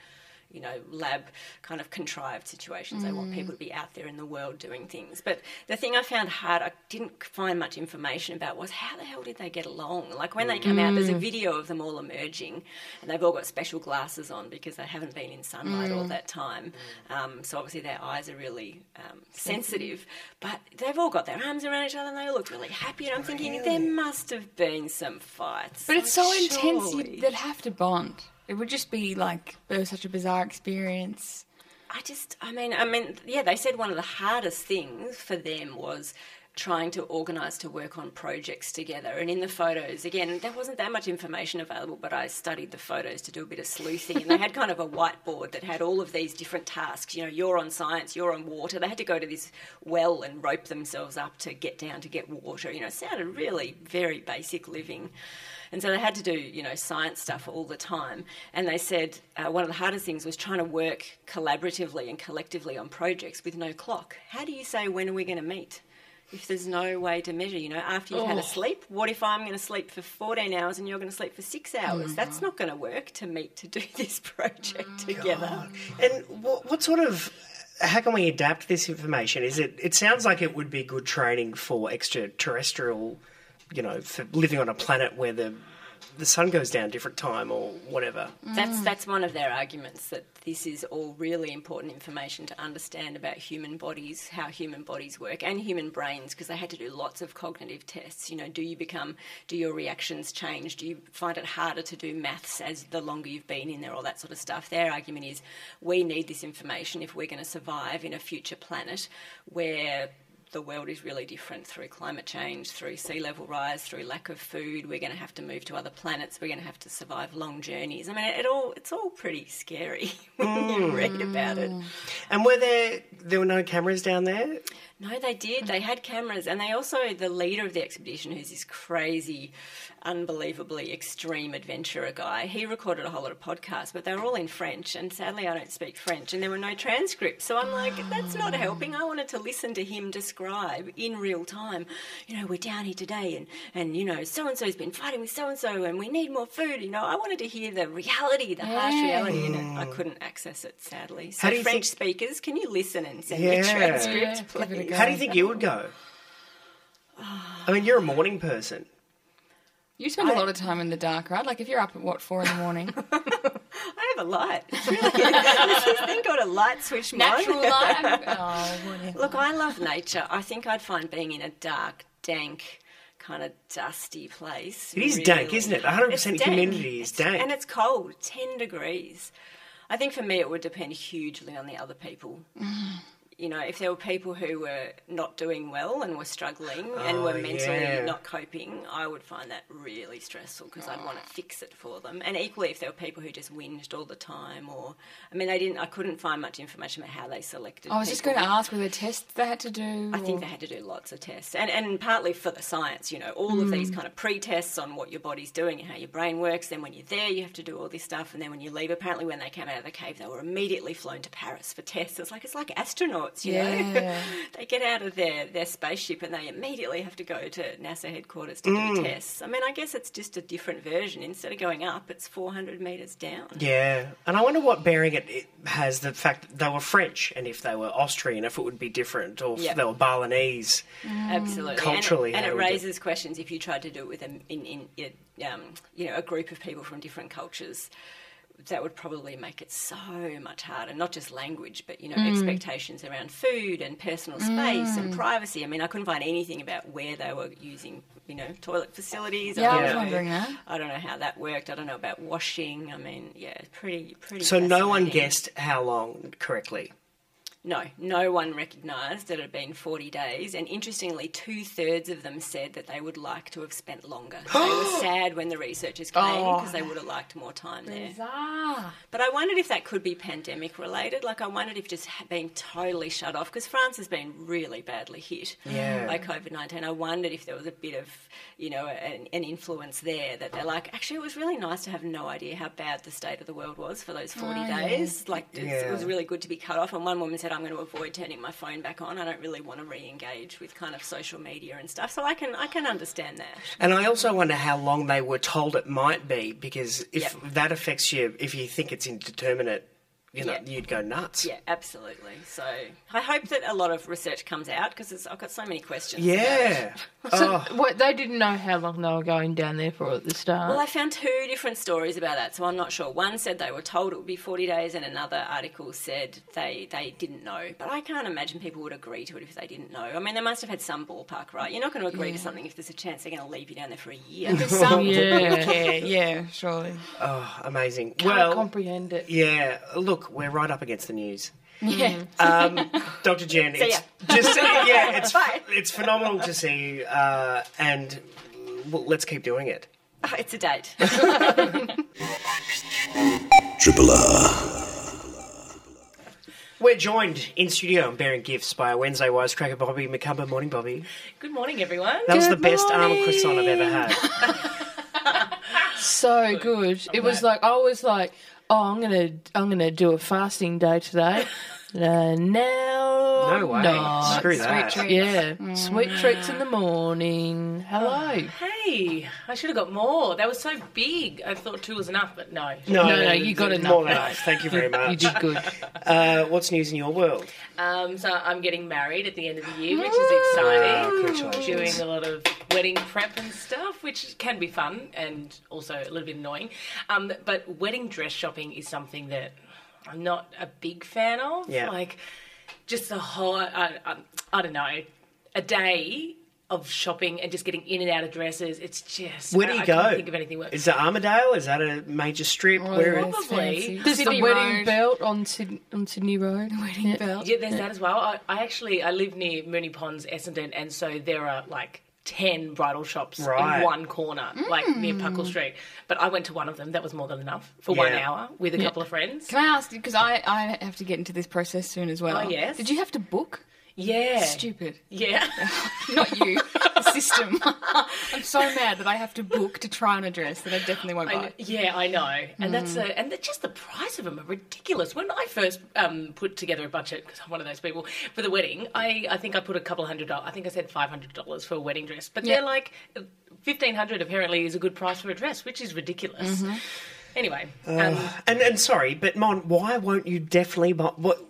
you know, lab kind of contrived situations. They want people to be out there in the world doing things. But the thing I found hard, I didn't find much information about was how the hell did they get along? Like when they come out, there's a video of them all emerging, and they've all got special glasses on because they haven't been in sunlight all that time. Um, so obviously their eyes are really um, sensitive. But they've all got their arms around each other and they all look really happy. And I'm thinking there must have been some fights. But it's so intense, you, they'd have to bond. It would just be like, it was such a bizarre experience. I just, I mean, I mean, yeah, they said one of the hardest things for them was trying to organise to work on projects together. And in the photos, again, there wasn't that much information available, but I studied the photos to do a bit of sleuthing. And they had kind of a whiteboard that had all of these different tasks. You know, you're on science, you're on water. They had to go to this well and rope themselves up to get down to get water. You know, it sounded really very basic living. And so they had to do, you know, science stuff all the time. And they said uh, one of the hardest things was trying to work collaboratively and collectively on projects with no clock. How do you say when are we going to meet? if there's no way to measure, you know, after you've had a sleep, what if I'm going to sleep for 14 hours and you're going to sleep for six hours? That's not going to work to meet to do this project together. And what, what sort of how can we adapt this information? Is it? It sounds like it would be good training for extraterrestrial, you know, for living on a planet where the the sun goes down different time or whatever. That's that's one of their arguments that this is all really important information to understand about human bodies, how human bodies work, and human brains, because they had to do lots of cognitive tests. You know, do you become, do your reactions change? Do you find it harder to do maths as the longer you've been in there, all that sort of stuff? Their argument is we need this information if we're going to survive in a future planet where the world is really different through climate change, through sea level rise, through lack of food. We're going to have to move to other planets. We're going to have to survive long journeys. I mean, it, all it's all pretty scary when you read about it. Mm. And were there there were no cameras down there? No, they did. They had cameras, and they also the leader of the expedition, who's this crazy, unbelievably extreme adventurer guy. He recorded a whole lot of podcasts, but they were all in French, and sadly, I don't speak French, and there were no transcripts. So I'm like, that's not helping. I wanted to listen to him describe in real time. You know, we're down here today, and and you know, so and so's been fighting with so and so, and we need more food. You know, I wanted to hear the reality, the harsh reality, and I mm. couldn't access it sadly. So How do you French think- speakers, can you listen and send me Yeah. a transcript, Yeah, please? Give it a go. How do you think you would go? I mean, you're a morning person. You spend a lot of time in the dark, right? Like if you're up at what four in the morning, I have a light. It's really Does this thing got a light switch? mine? natural light. Oh, whatever. Look, I love nature. I think I'd find being in a dark, dank, kind of dusty place. It is dank, isn't it? 100% It's dank. humidity is It's- dank. And it's cold, 10 degrees. I think for me it would depend hugely on the other people. Mm. You know, if there were people who were not doing well and were struggling and were Oh, mentally yeah. not coping, I would find that really stressful because I'd want to fix it for them. And equally, if there were people who just whinged all the time, or I mean, they didn't. I couldn't find much information about how they selected. I was just going to ask, were there tests they had to do? I think they had to do lots of tests, and and partly for the science. You know, all of Mm. these kind of pre-tests on what your body's doing and how your brain works. Then when you're there, you have to do all this stuff, and then when you leave, apparently when they came out of the cave, they were immediately flown to Paris for tests. It's like it's like astronauts, you know. Yeah. they get out of their their spaceship and they immediately have to go to NASA headquarters to Mm. do tests. I mean, I guess it's just a different version. Instead of going up, it's 400 meters down. Yeah, and I wonder what bearing it, it has the fact that they were French, and if they were Austrian, if it would be different, or if they were Balinese. Absolutely, Culturally, and, it- and it raises questions if you tried to do it with a, in, in, in um, you know a group of people from different cultures. That would probably make it so much harder. Not just language, but you know mm. expectations around food and personal space and mm. privacy. I mean, I couldn't find anything about where they were using, you know, toilet facilities. Yeah, I don't was know- wondering that. I don't know how that worked. I don't know about washing. I mean, yeah, pretty pretty. So no one guessed how long correctly. No, no one recognised that it had been 40 days, and interestingly, two thirds of them said that they would like to have spent longer. they were sad when the researchers came Oh. because they would have liked more time there. Bizarre. But I wondered if that could be pandemic related. Like, I wondered if just being totally shut off, because France has been really badly hit Yeah. by COVID 19. I wondered if there was a bit of, you know, an, an influence there that they're like, actually, it was really nice to have no idea how bad the state of the world was for those 40 days. Like, it's, it was really good to be cut off. And one woman said, I'm going to avoid turning my phone back on. I don't really want to re engage with kind of social media and stuff. So I can, I can understand that. And I also wonder how long they were told it might be, because if Yep. that affects you, if you think it's indeterminate, you know, Yeah. you'd go nuts. Yeah, absolutely. So I hope that a lot of research comes out because I've got so many questions. about it. Yeah. So oh, what, they didn't know how long they were going down there for at the start. Well, I found two different stories about that, so I'm not sure. One said they were told it would be 40 days, and another article said they, they didn't know. But I can't imagine people would agree to it if they didn't know. I mean, they must have had some ballpark, right? You're not going to agree to something if there's a chance they're going to leave you down there for a year. Some Yeah. care, yeah, surely. oh, amazing. Can't well, comprehend it. yeah. Look, we're right up against the news. Yeah. Um, Dr. Jen, See it's ya. just yeah, it's Bye. it's phenomenal to see you, uh, and well, let's keep doing it. Oh, it's a date. Triple R. We're joined in studio and bearing gifts by our Wednesday wisecracker Bobby Macumber. Morning, Bobby. Good morning, everyone. That was the best almond morning. croissant I've ever had. So good. It was like I was like, oh, I'm gonna I'm gonna do a fasting day today. Uh, now, No way. not. Screw that. treat. Yeah, sweet treats in the morning. Hello. Hey, I should have got more. That was so big. I thought two was enough, but no. No, No, no, you got more enough. than enough. Thank you very much. You did good. Uh, what's news in your world? Um, so I'm getting married at the end of the year, which is exciting. congratulations. Doing a lot of wedding prep and stuff, which can be fun and also a little bit annoying. Um, but wedding dress shopping is something that I'm not a big fan of. Yeah. Like, just the whole, I, I, I don't know, a day of shopping and just getting in and out of dresses. It's just Where do you I go? Can't think of anything worse. Is that Armadale? Is that a major strip? Oh, Where that's Probably. fancy. There's Sydney the wedding Road. belt on Sydney, on Sydney Road. Wedding belt. Yeah, there's that as well. I, I actually I live near Moonee Ponds, Essendon, and so there are like ten bridal shops Right. in one corner, like near Puckle hmm. Street. But I went to one of them. That was more than enough for one hour with a couple of friends. Can I ask you, because I, I have to get into this process soon as well. Oh, yes? Did you have to book? Yeah, Stupid. yeah. Not you, the system. I'm so mad that I have to book to try on a dress that I definitely won't I, buy. yeah, I know, and that's a, and the, just the price of them are ridiculous. When I first um, put together a budget, because I'm one of those people for the wedding, I, I think I put a couple of hundred dollars. I think I said five hundred dollars for a wedding dress, but Yeah. they're like fifteen hundred. Apparently, is a good price for a dress, which is ridiculous. Anyway, um, and and sorry, but Mon, why won't you definitely buy? What?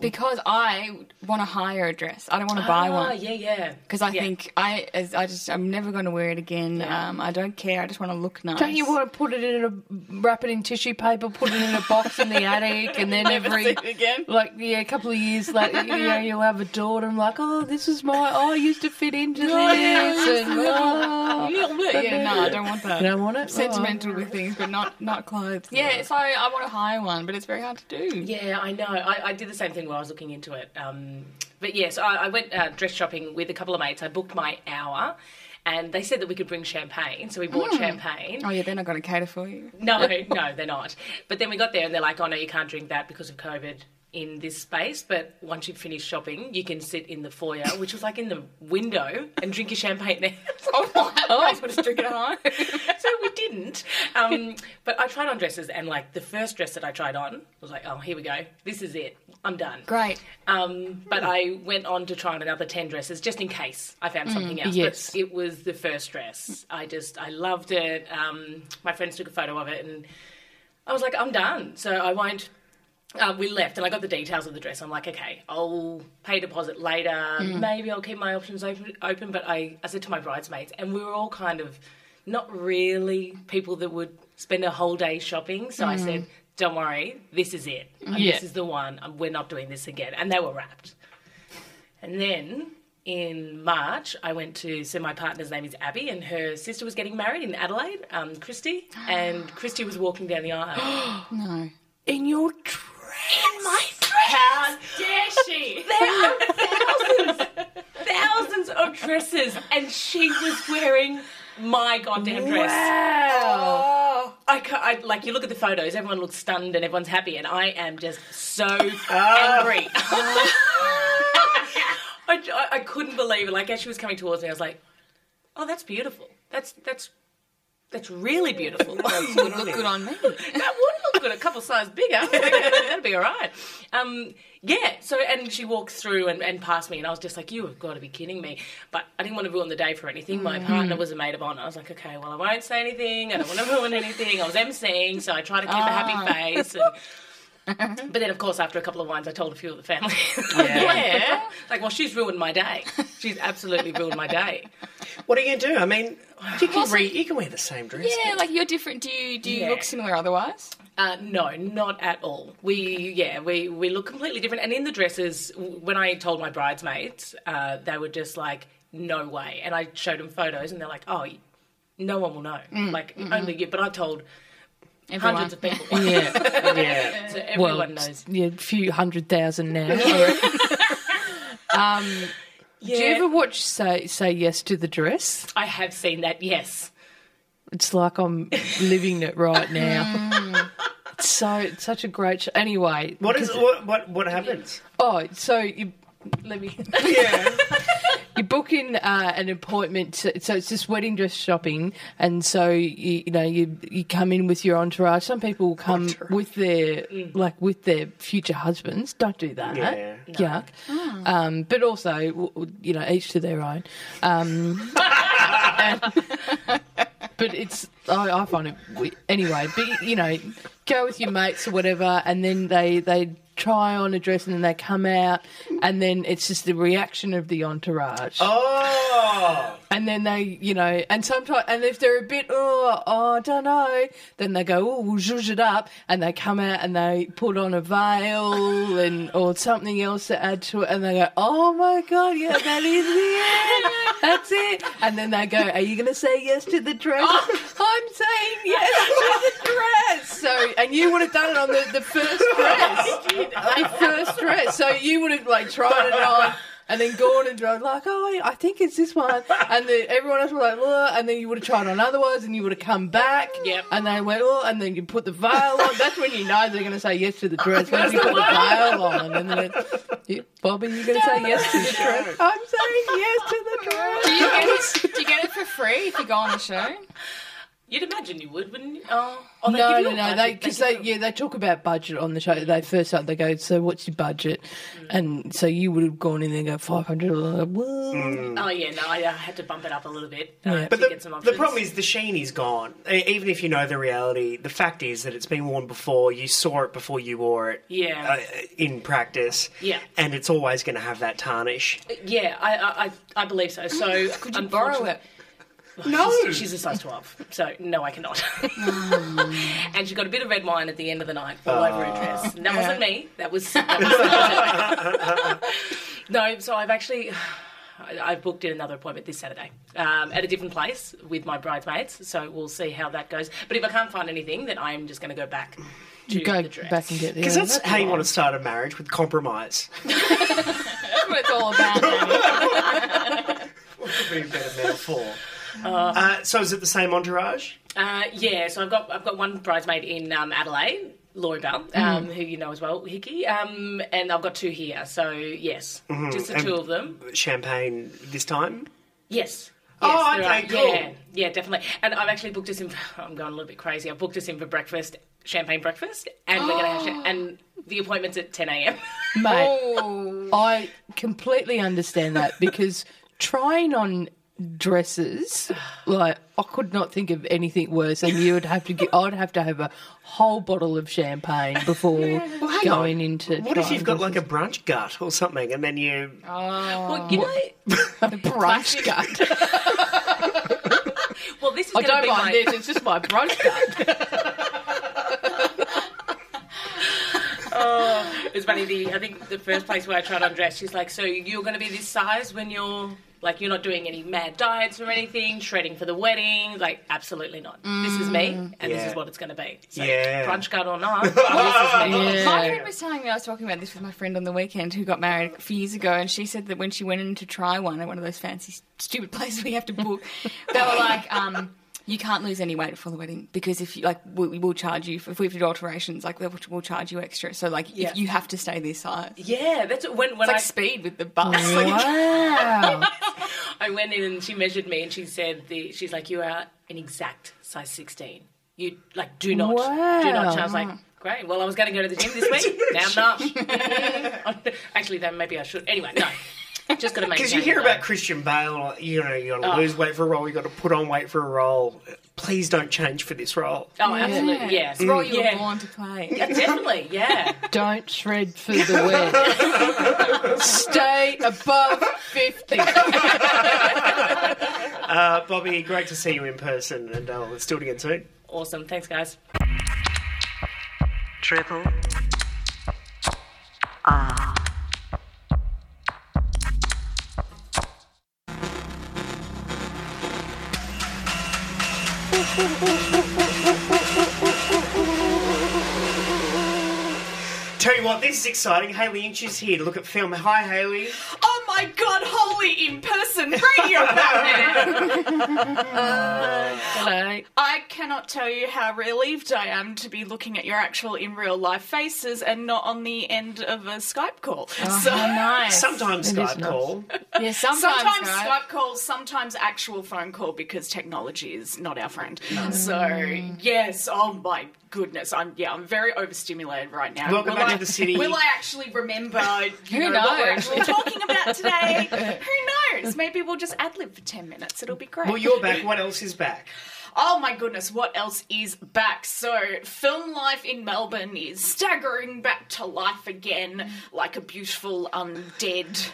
Because I want to hire a dress. I don't want to buy ah, one. yeah, yeah. Because I Yeah. think I, as I just, I'm never going to wear it again. Um, I don't care. I just want to look nice. Don't you want to put it in a wrap it in tissue paper, put it in a box in the attic, and then every again. like yeah, a couple of years later, you know, you'll have a daughter I'm like, oh, this is my, oh, I used to fit into this, and oh, Yeah, no, I don't want that. you don't want it. Sentimental with things, but not not clothes. Yeah, so I want to hire one, but it's very hard to do. Yeah, I know. I, I did the same thing when I was looking into it. Um, but yes, I, I went uh, dress shopping with a couple of mates. I booked my hour. And they said that we could bring champagne, so we bought champagne. Oh yeah, they're not going to cater for you. No, no, they're not. But then we got there and they're like, oh no, you can't drink that because of COVID in this space. But once you've finished shopping, you can sit in the foyer, which was like in the window, and drink your champagne there. Oh, I as well just drink it at home. so we didn't. Um, but I tried on dresses, and like the first dress that I tried on was like, oh, here we go. This is it. I'm done. Great. Um, but I went on to try on another 10 dresses just in case I found something else. yes. But it was the first dress. I just, I loved it. Um, my friends took a photo of it and I was like, I'm done. So I won't. Uh, we left and I got the details of the dress. I'm like, okay, I'll pay deposit later. Maybe I'll keep my options open, open. But I, I said to my bridesmaids, and we were all kind of not really people that would spend a whole day shopping. So I said, don't worry, this is it. Yeah. This is the one. Um, We're not doing this again. And they were wrapped. And then in March, I went to, so my partner's name is Abby, and her sister was getting married in Adelaide, um, Christy. And Christy was walking down the aisle. No. in your dress. in my dress. How dare she? There are thousands, thousands of dresses, and she was wearing my goddamn dress. Wow. I, ca- I like you look at the photos. Everyone looks stunned and everyone's happy, and I am just so ah. angry. I, I, I couldn't believe it. Like as she was coming towards me, I was like, "Oh, that's beautiful. That's that's that's really beautiful." That Would look good on me. that would look good. A couple size bigger. That'd be all right. Um, yeah. So, and she walked through and, and past me, and I was just like, "You have got to be kidding me!" But I didn't want to ruin the day for anything. My mm. partner mm. was a maid of honor. I was like, "Okay, well, I won't say anything. I don't want to ruin anything." I was emceeing, so I tried to keep a happy ah. face. And, but then, of course, after a couple of wines, I told a few of the family. yeah. Like, well, she's ruined my day. She's absolutely ruined my day. What are you going to do? I mean, you can, re- you can wear the same dress. Yeah, like you're different. Do you do you Yeah. look similar otherwise? Uh, no, not at all. We, yeah, we, we look completely different. And in the dresses, when I told my bridesmaids, uh, they were just like, no way. And I showed them photos, and they're like, oh, no one will know. Like, only you. But I told Everyone. hundreds of people. Yeah. Yeah. so everyone well, knows. yeah, a few hundred thousand now. um, Yeah, Do you ever watch Say Say Yes to the Dress? I have seen that, yes. It's like I'm living it right now. It's so it's such a great show. Anyway, What is what what what happens? oh, so you let me. Yeah. you book in uh, an appointment. So, so it's just wedding dress shopping, and so you, you know you you come in with your entourage. Some people will come with their like with their future husbands. Don't do that. Yeah. Yuck. Um, but also, w- w- you know, each to their own. Um, and- but it's I, I find it anyway. But you know, go with your mates or whatever, and then they they try on a dress and then they come out, and then it's just the reaction of the entourage. Oh, And then they, you know, and sometimes, and if they're a bit, oh, oh I don't know, then they go, oh, we'll zhuzh it up, and they come out and they put on a veil and or something else to add to it, and they go, oh my god, yeah, that is it, that's it, and then they go, are you going to say yes to the dress? Oh, I'm saying yes to the dress. So, and you would have done it on the, the first dress, the first dress. So you would have like tried it on. And then gone and gone like, oh, I think it's this one. And then everyone else was like, oh, and then you would have tried on other ones, and you would have come back. Yep. And they went, oh, and then you put the veil on. That's when you know they're going to say yes to the dress. When you put the veil on, and then you, Bobby, you're going to say yes to the dress. I'm saying yes to the dress. Do you get it? Do you get it for free if you go on the show? You'd imagine you would, wouldn't you? Oh, oh they no, give you no, no. budget. They because give they, yeah they talk about budget on the show. They first start they go. So what's your budget? And so you would have gone in there and go five hundred. Oh yeah, no, I uh, had to bump it up a little bit uh, Yeah. to but the, get some the problem is the sheen is gone. Even if you know the reality, the fact is that it's been worn before. You saw it before you wore it. Yeah. Uh, in practice. Yeah. And it's always going to have that tarnish. yeah, I, I, I- I believe so. So Could you borrow it? No. She's, she's a size 12, so no, I cannot. and she got a bit of red wine at the end of the night all over her dress. And that wasn't me. That was. That was no, so I've actually. I- I've booked in another appointment this Saturday um, at a different place with my bridesmaids, so we'll see how that goes. But if I can't find anything, then I'm just going to go back to go the dress. back and get the Because that's how you want to start a marriage with compromise. That's what it's all about. What could be a better metaphor? Uh, so is it the same entourage? Uh, yeah, so I've got I've got one bridesmaid in um, Adelaide, Laurie Bell, um, who you know as well, Hickey, um, and I've got two here. So yes, just the And- two of them. Champagne this time? Yes. Oh, Yes, there okay, are. cool. Yeah, yeah, definitely. And I've actually booked us in. I'm going a little bit crazy. I've booked us in for breakfast, champagne breakfast, and we're going to have and the appointment's at 10 a.m. mate. Oh. I completely understand that because trying on dresses, like I could not think of anything worse, and you would have to get. I'd have to have a whole bottle of champagne before hang going on. into. What if you've got like a brunch gut or something and then you. Oh. well, you know, a brunch gut? well, this is I don't be mind my. this. It's just my brunch gut. Oh. It's funny. The I think the first place where I tried on dress, she's like, "So you're going to be this size when you're like you're not doing any mad diets or anything, shredding for the wedding? Like, absolutely not. This is me, and this is what it's going to be. So, Yeah. brunch gut or not, this is me. My friend was telling me I was talking about this with my friend on the weekend who got married a few years ago, and she said that when she went in to try one at one of those fancy stupid places we have to book, they were like, um, "You can't lose any weight for the wedding because if you like, we, we will charge you for, if we've do alterations, like we'll, we'll charge you extra. So like, Yeah. if you have to stay this size." Yeah, that's when when It's like I speed with the bus. Wow. I went in and she measured me and she said the she's like you are an exact size sixteen. You like do not do not. Wow. And I was like. Great. Well, I was going to go to the gym this week. Now I'm not. Actually, then maybe I should. Anyway, no. Just got to make. Because you hear about Christian Bale, you know, you got to Oh. lose weight for a role, you got to put on weight for a role. Please don't change for this role. Oh, absolutely. Yeah. It's the role you yeah. were born to play. Yeah, definitely. Yeah. Don't shred for the wed. Stay above 50. Uh, Bobby, great to see you in person, and uh, let's do it again soon. Awesome. Thanks, guys. Triple R. boom, boom. Tell you what, this is exciting. Hayley Inch is here to look at film. Hi, Hayley. Oh my my god, holy in person radio Batman! I cannot tell you how relieved I am to be looking at your actual in real life faces and not on the end of a Skype call. Oh, so nice. Sometimes It is Skype nice. call. Yeah, sometimes, Sometimes right? Skype calls, sometimes actual phone call because technology is not our friend. Mm. So yes, oh my goodness, I'm yeah, I'm very overstimulated right now. Welcome back I, to the city. Will I actually remember you Who know, what we're knows? actually talking about today? Who knows? Maybe we'll just ad lib for ten minutes. It'll be great. Well, you're back. What else is back? Oh my goodness, what else is back? So, film life in Melbourne is staggering back to life again like a beautiful undead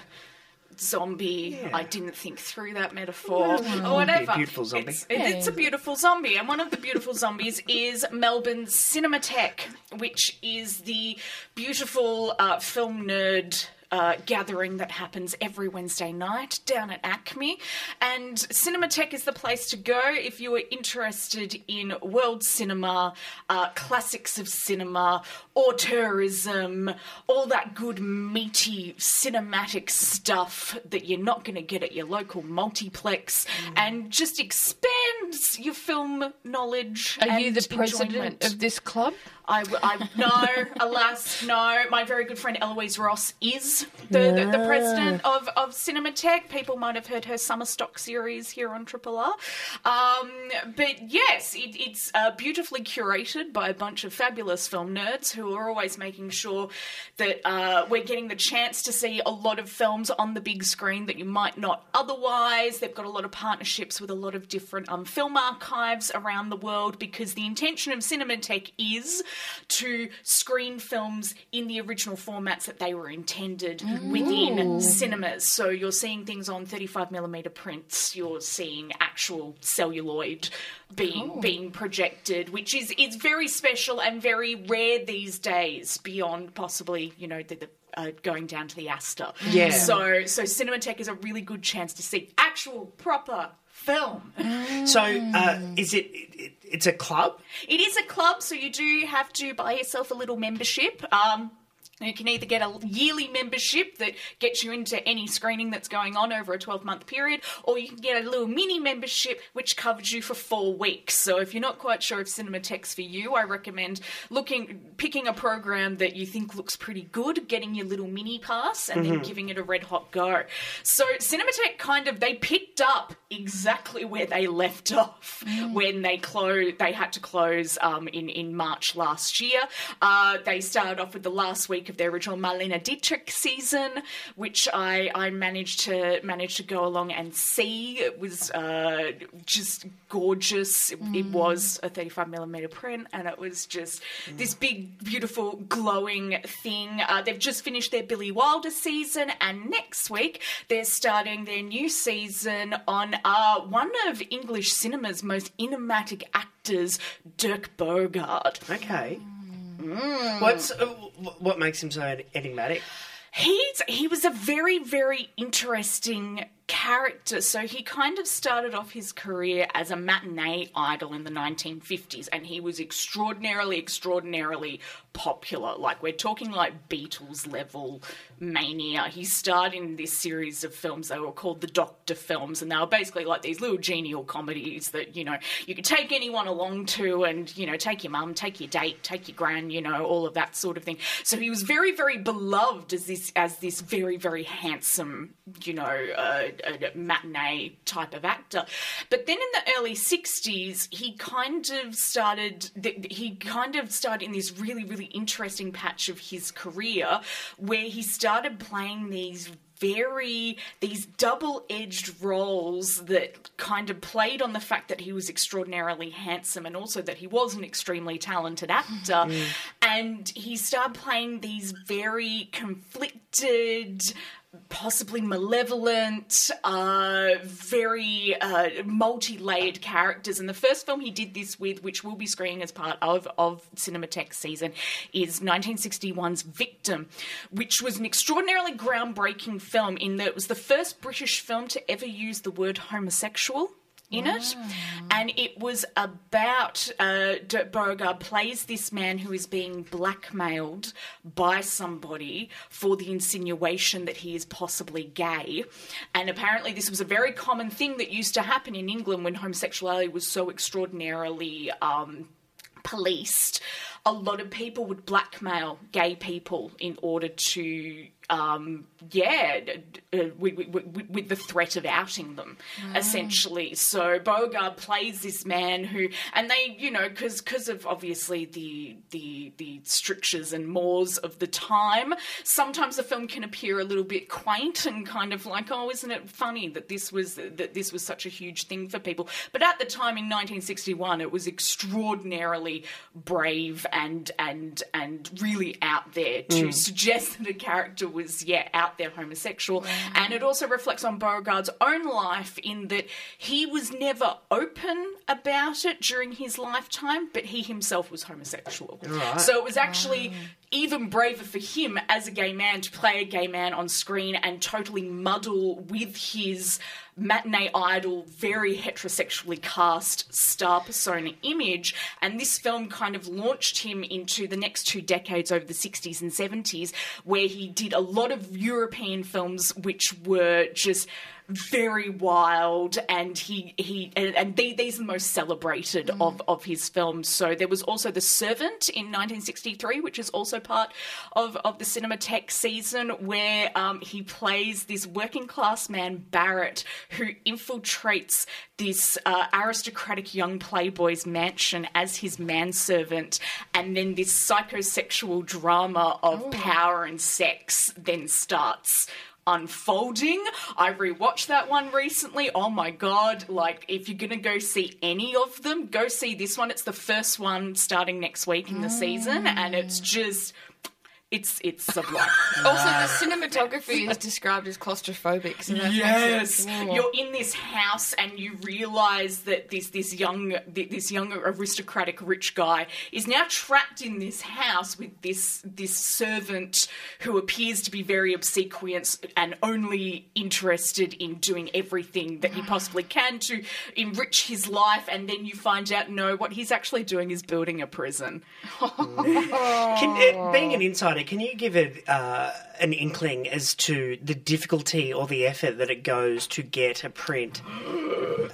zombie. Yeah. I didn't think through that metaphor. Or Be whatever. a beautiful zombie. It's, it- it's a beautiful zombie, and one of the beautiful zombies is Melbourne's Cinematheque, which is the beautiful uh, film nerd. Uh, gathering that happens every Wednesday night down at ACMI. And Cinematheque is the place to go if you are interested in world cinema, uh, classics of cinema, auteurism, all that good, meaty, cinematic stuff that you're not going to get at your local multiplex, and just expands your film knowledge. Are you the president enjoyment. of this club? I, I no, alas, no. My very good friend Eloise Ross is the, the, the president of, of Cinematheque. People might have heard her summer stock series here on Triple R. Um, but yes, it, it's uh, beautifully curated by a bunch of fabulous film nerds who are always making sure that uh, we're getting the chance to see a lot of films on the big screen that you might not otherwise. They've got a lot of partnerships with a lot of different um, film archives around the world because the intention of Cinematheque is to screen films in the original formats that they were intended within cinemas. So you're seeing things on 35mm prints, you're seeing actual celluloid being being projected, which is is very special and very rare these days. Beyond possibly, you know, the, the uh, going down to the Astor. Yeah. So so Cinematheque is a really good chance to see actual proper film. So, uh, is it, it? It's a club. It is a club, so you do have to buy yourself a little membership. Um, you can either get a yearly membership that gets you into any screening that's going on over a 12 month period, or you can get a little mini membership which covers you for four weeks. So if you're not quite sure if Cinematheque's for you, I recommend looking, picking a program that you think looks pretty good, getting your little mini pass, and then giving it a red hot go. So Cinematheque kind of they picked up exactly where they left off when they closed. They had to close um, in in March last year. Uh, they started off with the last week of their original Marlene Dietrich season, which I I managed to manage to go along and see. It was uh, just gorgeous. It, it was a 35 millimeter print, and it was just this big, beautiful, glowing thing. Uh, they've just finished their Billy Wilder season, and next week they're starting their new season on uh, one of English cinema's most enigmatic actors, Dirk Bogarde. Okay. Mm. What's uh, what makes him so enigmatic? He's he was a very very interesting character. So he kind of started off his career as a matinee idol in the 1950s, and he was extraordinarily, extraordinarily popular. Like we're talking like Beatles level mania. He starred in this series of films. They were called the Doctor films, and they were basically like these little genial comedies that you know you could take anyone along to, and you know take your mum, take your date, take your gran, you know all of that sort of thing. So he was very, very beloved as this as this very, very handsome, you know, uh, a matinee type of actor. But then in the early 60s, he kind of started, he kind of started in this really, really interesting patch of his career where he started playing these very these double-edged roles that kind of played on the fact that he was extraordinarily handsome and also that he was an extremely talented actor mm. and he started playing these very conflicted possibly malevolent, uh, very uh, multi-layered characters. And the first film he did this with, which will be screening as part of of Cinematheque season, is 1961's Victim, which was an extraordinarily groundbreaking film in that it was the first British film to ever use the word homosexual in it. And it was about uh, Bogarde plays this man who is being blackmailed by somebody for the insinuation that he is possibly gay. And apparently, this was a very common thing that used to happen in England when homosexuality was so extraordinarily. Um, policed, a lot of people would blackmail gay people in order to, um, yeah, uh, with, with, with, the threat of outing them, essentially. So Bogarde plays this man who, and they, you know, because because of obviously the the the strictures and mores of the time, sometimes the film can appear a little bit quaint and kind of like, oh, isn't it funny that this was that this was such a huge thing for people? But at the time in 1961, it was extraordinarily brave and and and really out there to Mm. suggest that a character was yeah out there homosexual. And it also reflects on Bogarde's own life in that he was never open about it during his lifetime but he himself was homosexual. Right. so it was actually even braver for him as a gay man to play a gay man on screen and totally muddle with his matinee idol, very heterosexually cast star persona image. And this film kind of launched him into the next two decades over the 60s and 70s, where he did a lot of European films which were just very wild and he he and, and they, these are the most celebrated of of his films. So there was also the servant in 1963 which is also part of of the cinematheque season where um, he plays this working class man barrett who infiltrates this uh, aristocratic young playboy's mansion as his manservant and then this psychosexual drama of power and sex then starts unfolding. I rewatched that one recently. Oh my god, like if you're going to go see any of them, go see this one. It's the first one starting next week in the season and it's mm. just it's it's sublime. Also, the cinematography is described as claustrophobic. So that Yes, makes it- you're in this house and you realise that this this young this young aristocratic rich guy is now trapped in this house with this this servant who appears to be very obsequious and only interested in doing everything that he possibly can to enrich his life. And then you find out no, what he's actually doing is building a prison. Can, uh, being an insider, can you give it uh, an inkling as to the difficulty or the effort that it goes to get a print uh,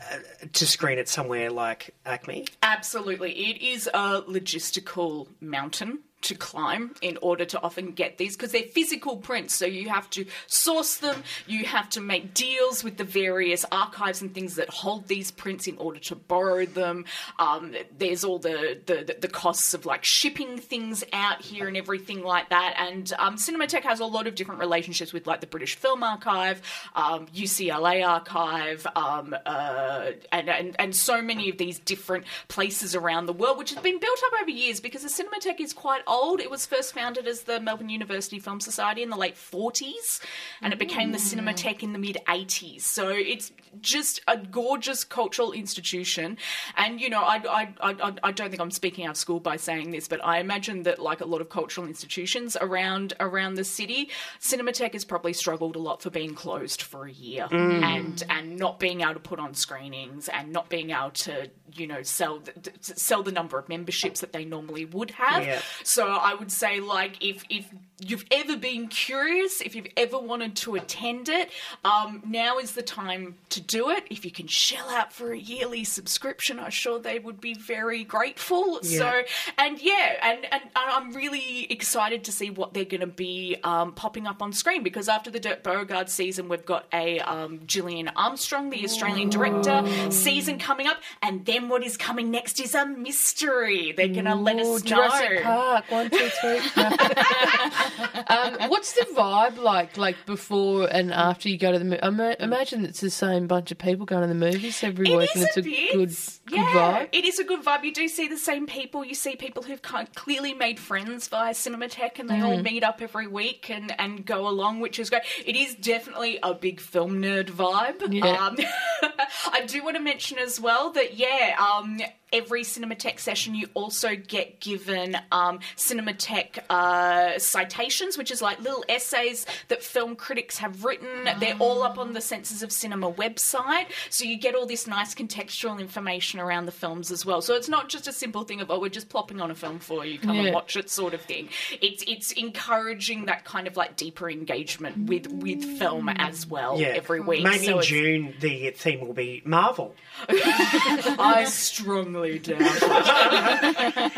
to screen it somewhere like ACMI? Absolutely. It is a logistical mountain to climb in order to often get these because they're physical prints. So you have to source them, you have to make deals with the various archives and things that hold these prints in order to borrow them. Um, there's all the, the, the costs of like shipping things out here and everything like that. And um, Cinematheque has a lot of different relationships with like the British Film Archive, um, UCLA Archive, um, uh, and, and and so many of these different places around the world, which has been built up over years because the Cinematheque is quite old. It was first founded as the Melbourne University Film Society in the late 40s, and it became the Cinematheque in the mid 80s. So it's just a gorgeous cultural institution. And you know, I, I, I, I don't think I'm speaking out of school by saying this, but I imagine that like a lot of cultural institutions around around the city, Cinematheque has probably struggled a lot for being closed for a year Mm. and and not being able to put on screenings and not being able to you know sell the, sell the number of memberships that they normally would have. Yeah. So I would say like if if you've ever been curious, if you've ever wanted to attend it, um, now is the time to do it. If you can shell out for a yearly subscription, I'm sure they would be very grateful. Yeah. So and yeah, and, and I'm really excited to see what they're going to be um, popping up on screen because after the Dirk Bogarde season, we've got a um, Gillian Armstrong, the Australian director, season coming up, and then what is coming next is a mystery. They're going to let us know. Jurassic Park, one, two, three. um, what's the vibe like, like before and after you go to the movie? I ma- imagine it's the same bunch of people going to the movies every week, and it's a bit. good, good yeah, vibe. it is a good vibe. You do see the same people. You see people who've kind clearly made friends via Cinematheque, and they all Mhm. meet up every week and, and go along, which is great. It is definitely a big film nerd vibe. Yeah. Um, I do want to mention as well that yeah, um, every Cinematheque session you also get given um, Cinematheque uh, citations citations, which is like little essays that film critics have written. They're all up on the Senses of Cinema website, so you get all this nice contextual information around the films as well. So it's not just a simple thing of oh, we're just plopping on a film for you, come Yeah. and watch it, sort of thing. It's it's encouraging that kind of like deeper engagement with with film as well Yeah. every week. Maybe So in June the theme will be Marvel. I strongly doubt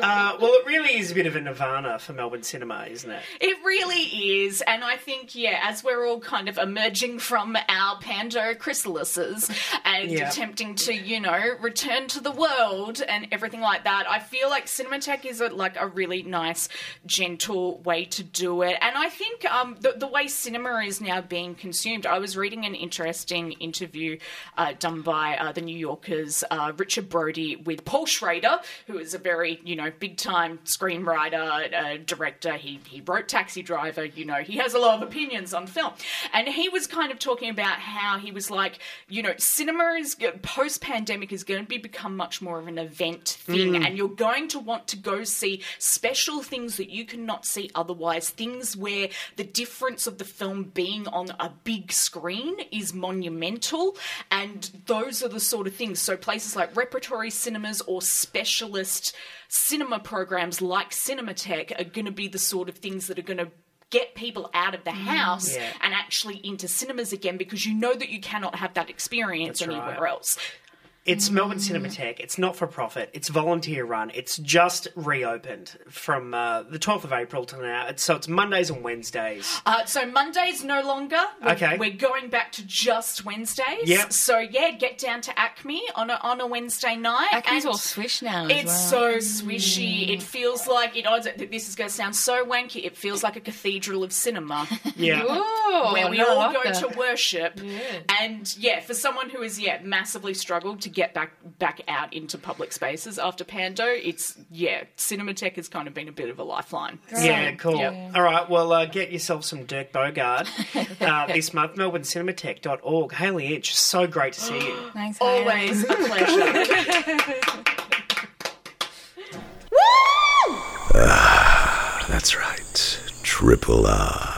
Uh, well, it really is a bit of a nirvana for Melbourne cinema, isn't it? It really is, and I think yeah, as we're all kind of emerging from our pando chrysalises and Yeah. attempting to you know return to the world and everything like that, I feel like Cinematheque is a, like a really nice, gentle way to do it, and I think um, the the way cinema is now being consumed. I was reading an interesting interview uh, done by uh, the New Yorker's uh, Richard Brody with Paul Schrader, who is a very you know big time screenwriter, uh, director. He he wrote Taxi Driver. You know he has a lot of opinions on film, and he was kind of talking about how he was like you know cinema is post pandemic is going to be become much more of an event thing, Mm. and you're going to want to go see special things that you cannot see otherwise. Things where the difference of the film being on a big screen is monumental, and those are the sort of things. So places like repertory cinemas or specialist cinema programs like Cinematheque are going to be the sort of things that are going to get people out of the mm. house Yeah. and actually into cinemas again because you know that you cannot have that experience That's anywhere right. else. It's Melbourne Cinematheque. It's not for profit. It's volunteer run. It's just reopened from uh, the 12th of April to now. So it's Mondays and Wednesdays. Uh, so Mondays no longer. We're, Okay. We're going back to just Wednesdays. Yep. So yeah, get down to ACMI on a on a Wednesday night. ACMI's and all swish now as It's well. so swishy. It feels like you know. This is going to sound so wanky. It feels like a cathedral of cinema. Yeah. Ooh, where we no, all like go that. to worship. And yeah, for someone who has yeah massively struggled to get back back out into public spaces after Pando, it's yeah, Cinematheque has kind of been a bit of a lifeline. Yeah, cool. Yep. All right, well, uh, get yourself some Dirk Bogarde uh, this month. MelbourneCinematheque.org. Hayley Inch, so great to see you. Thanks, Always a pleasure. That's right. Triple R.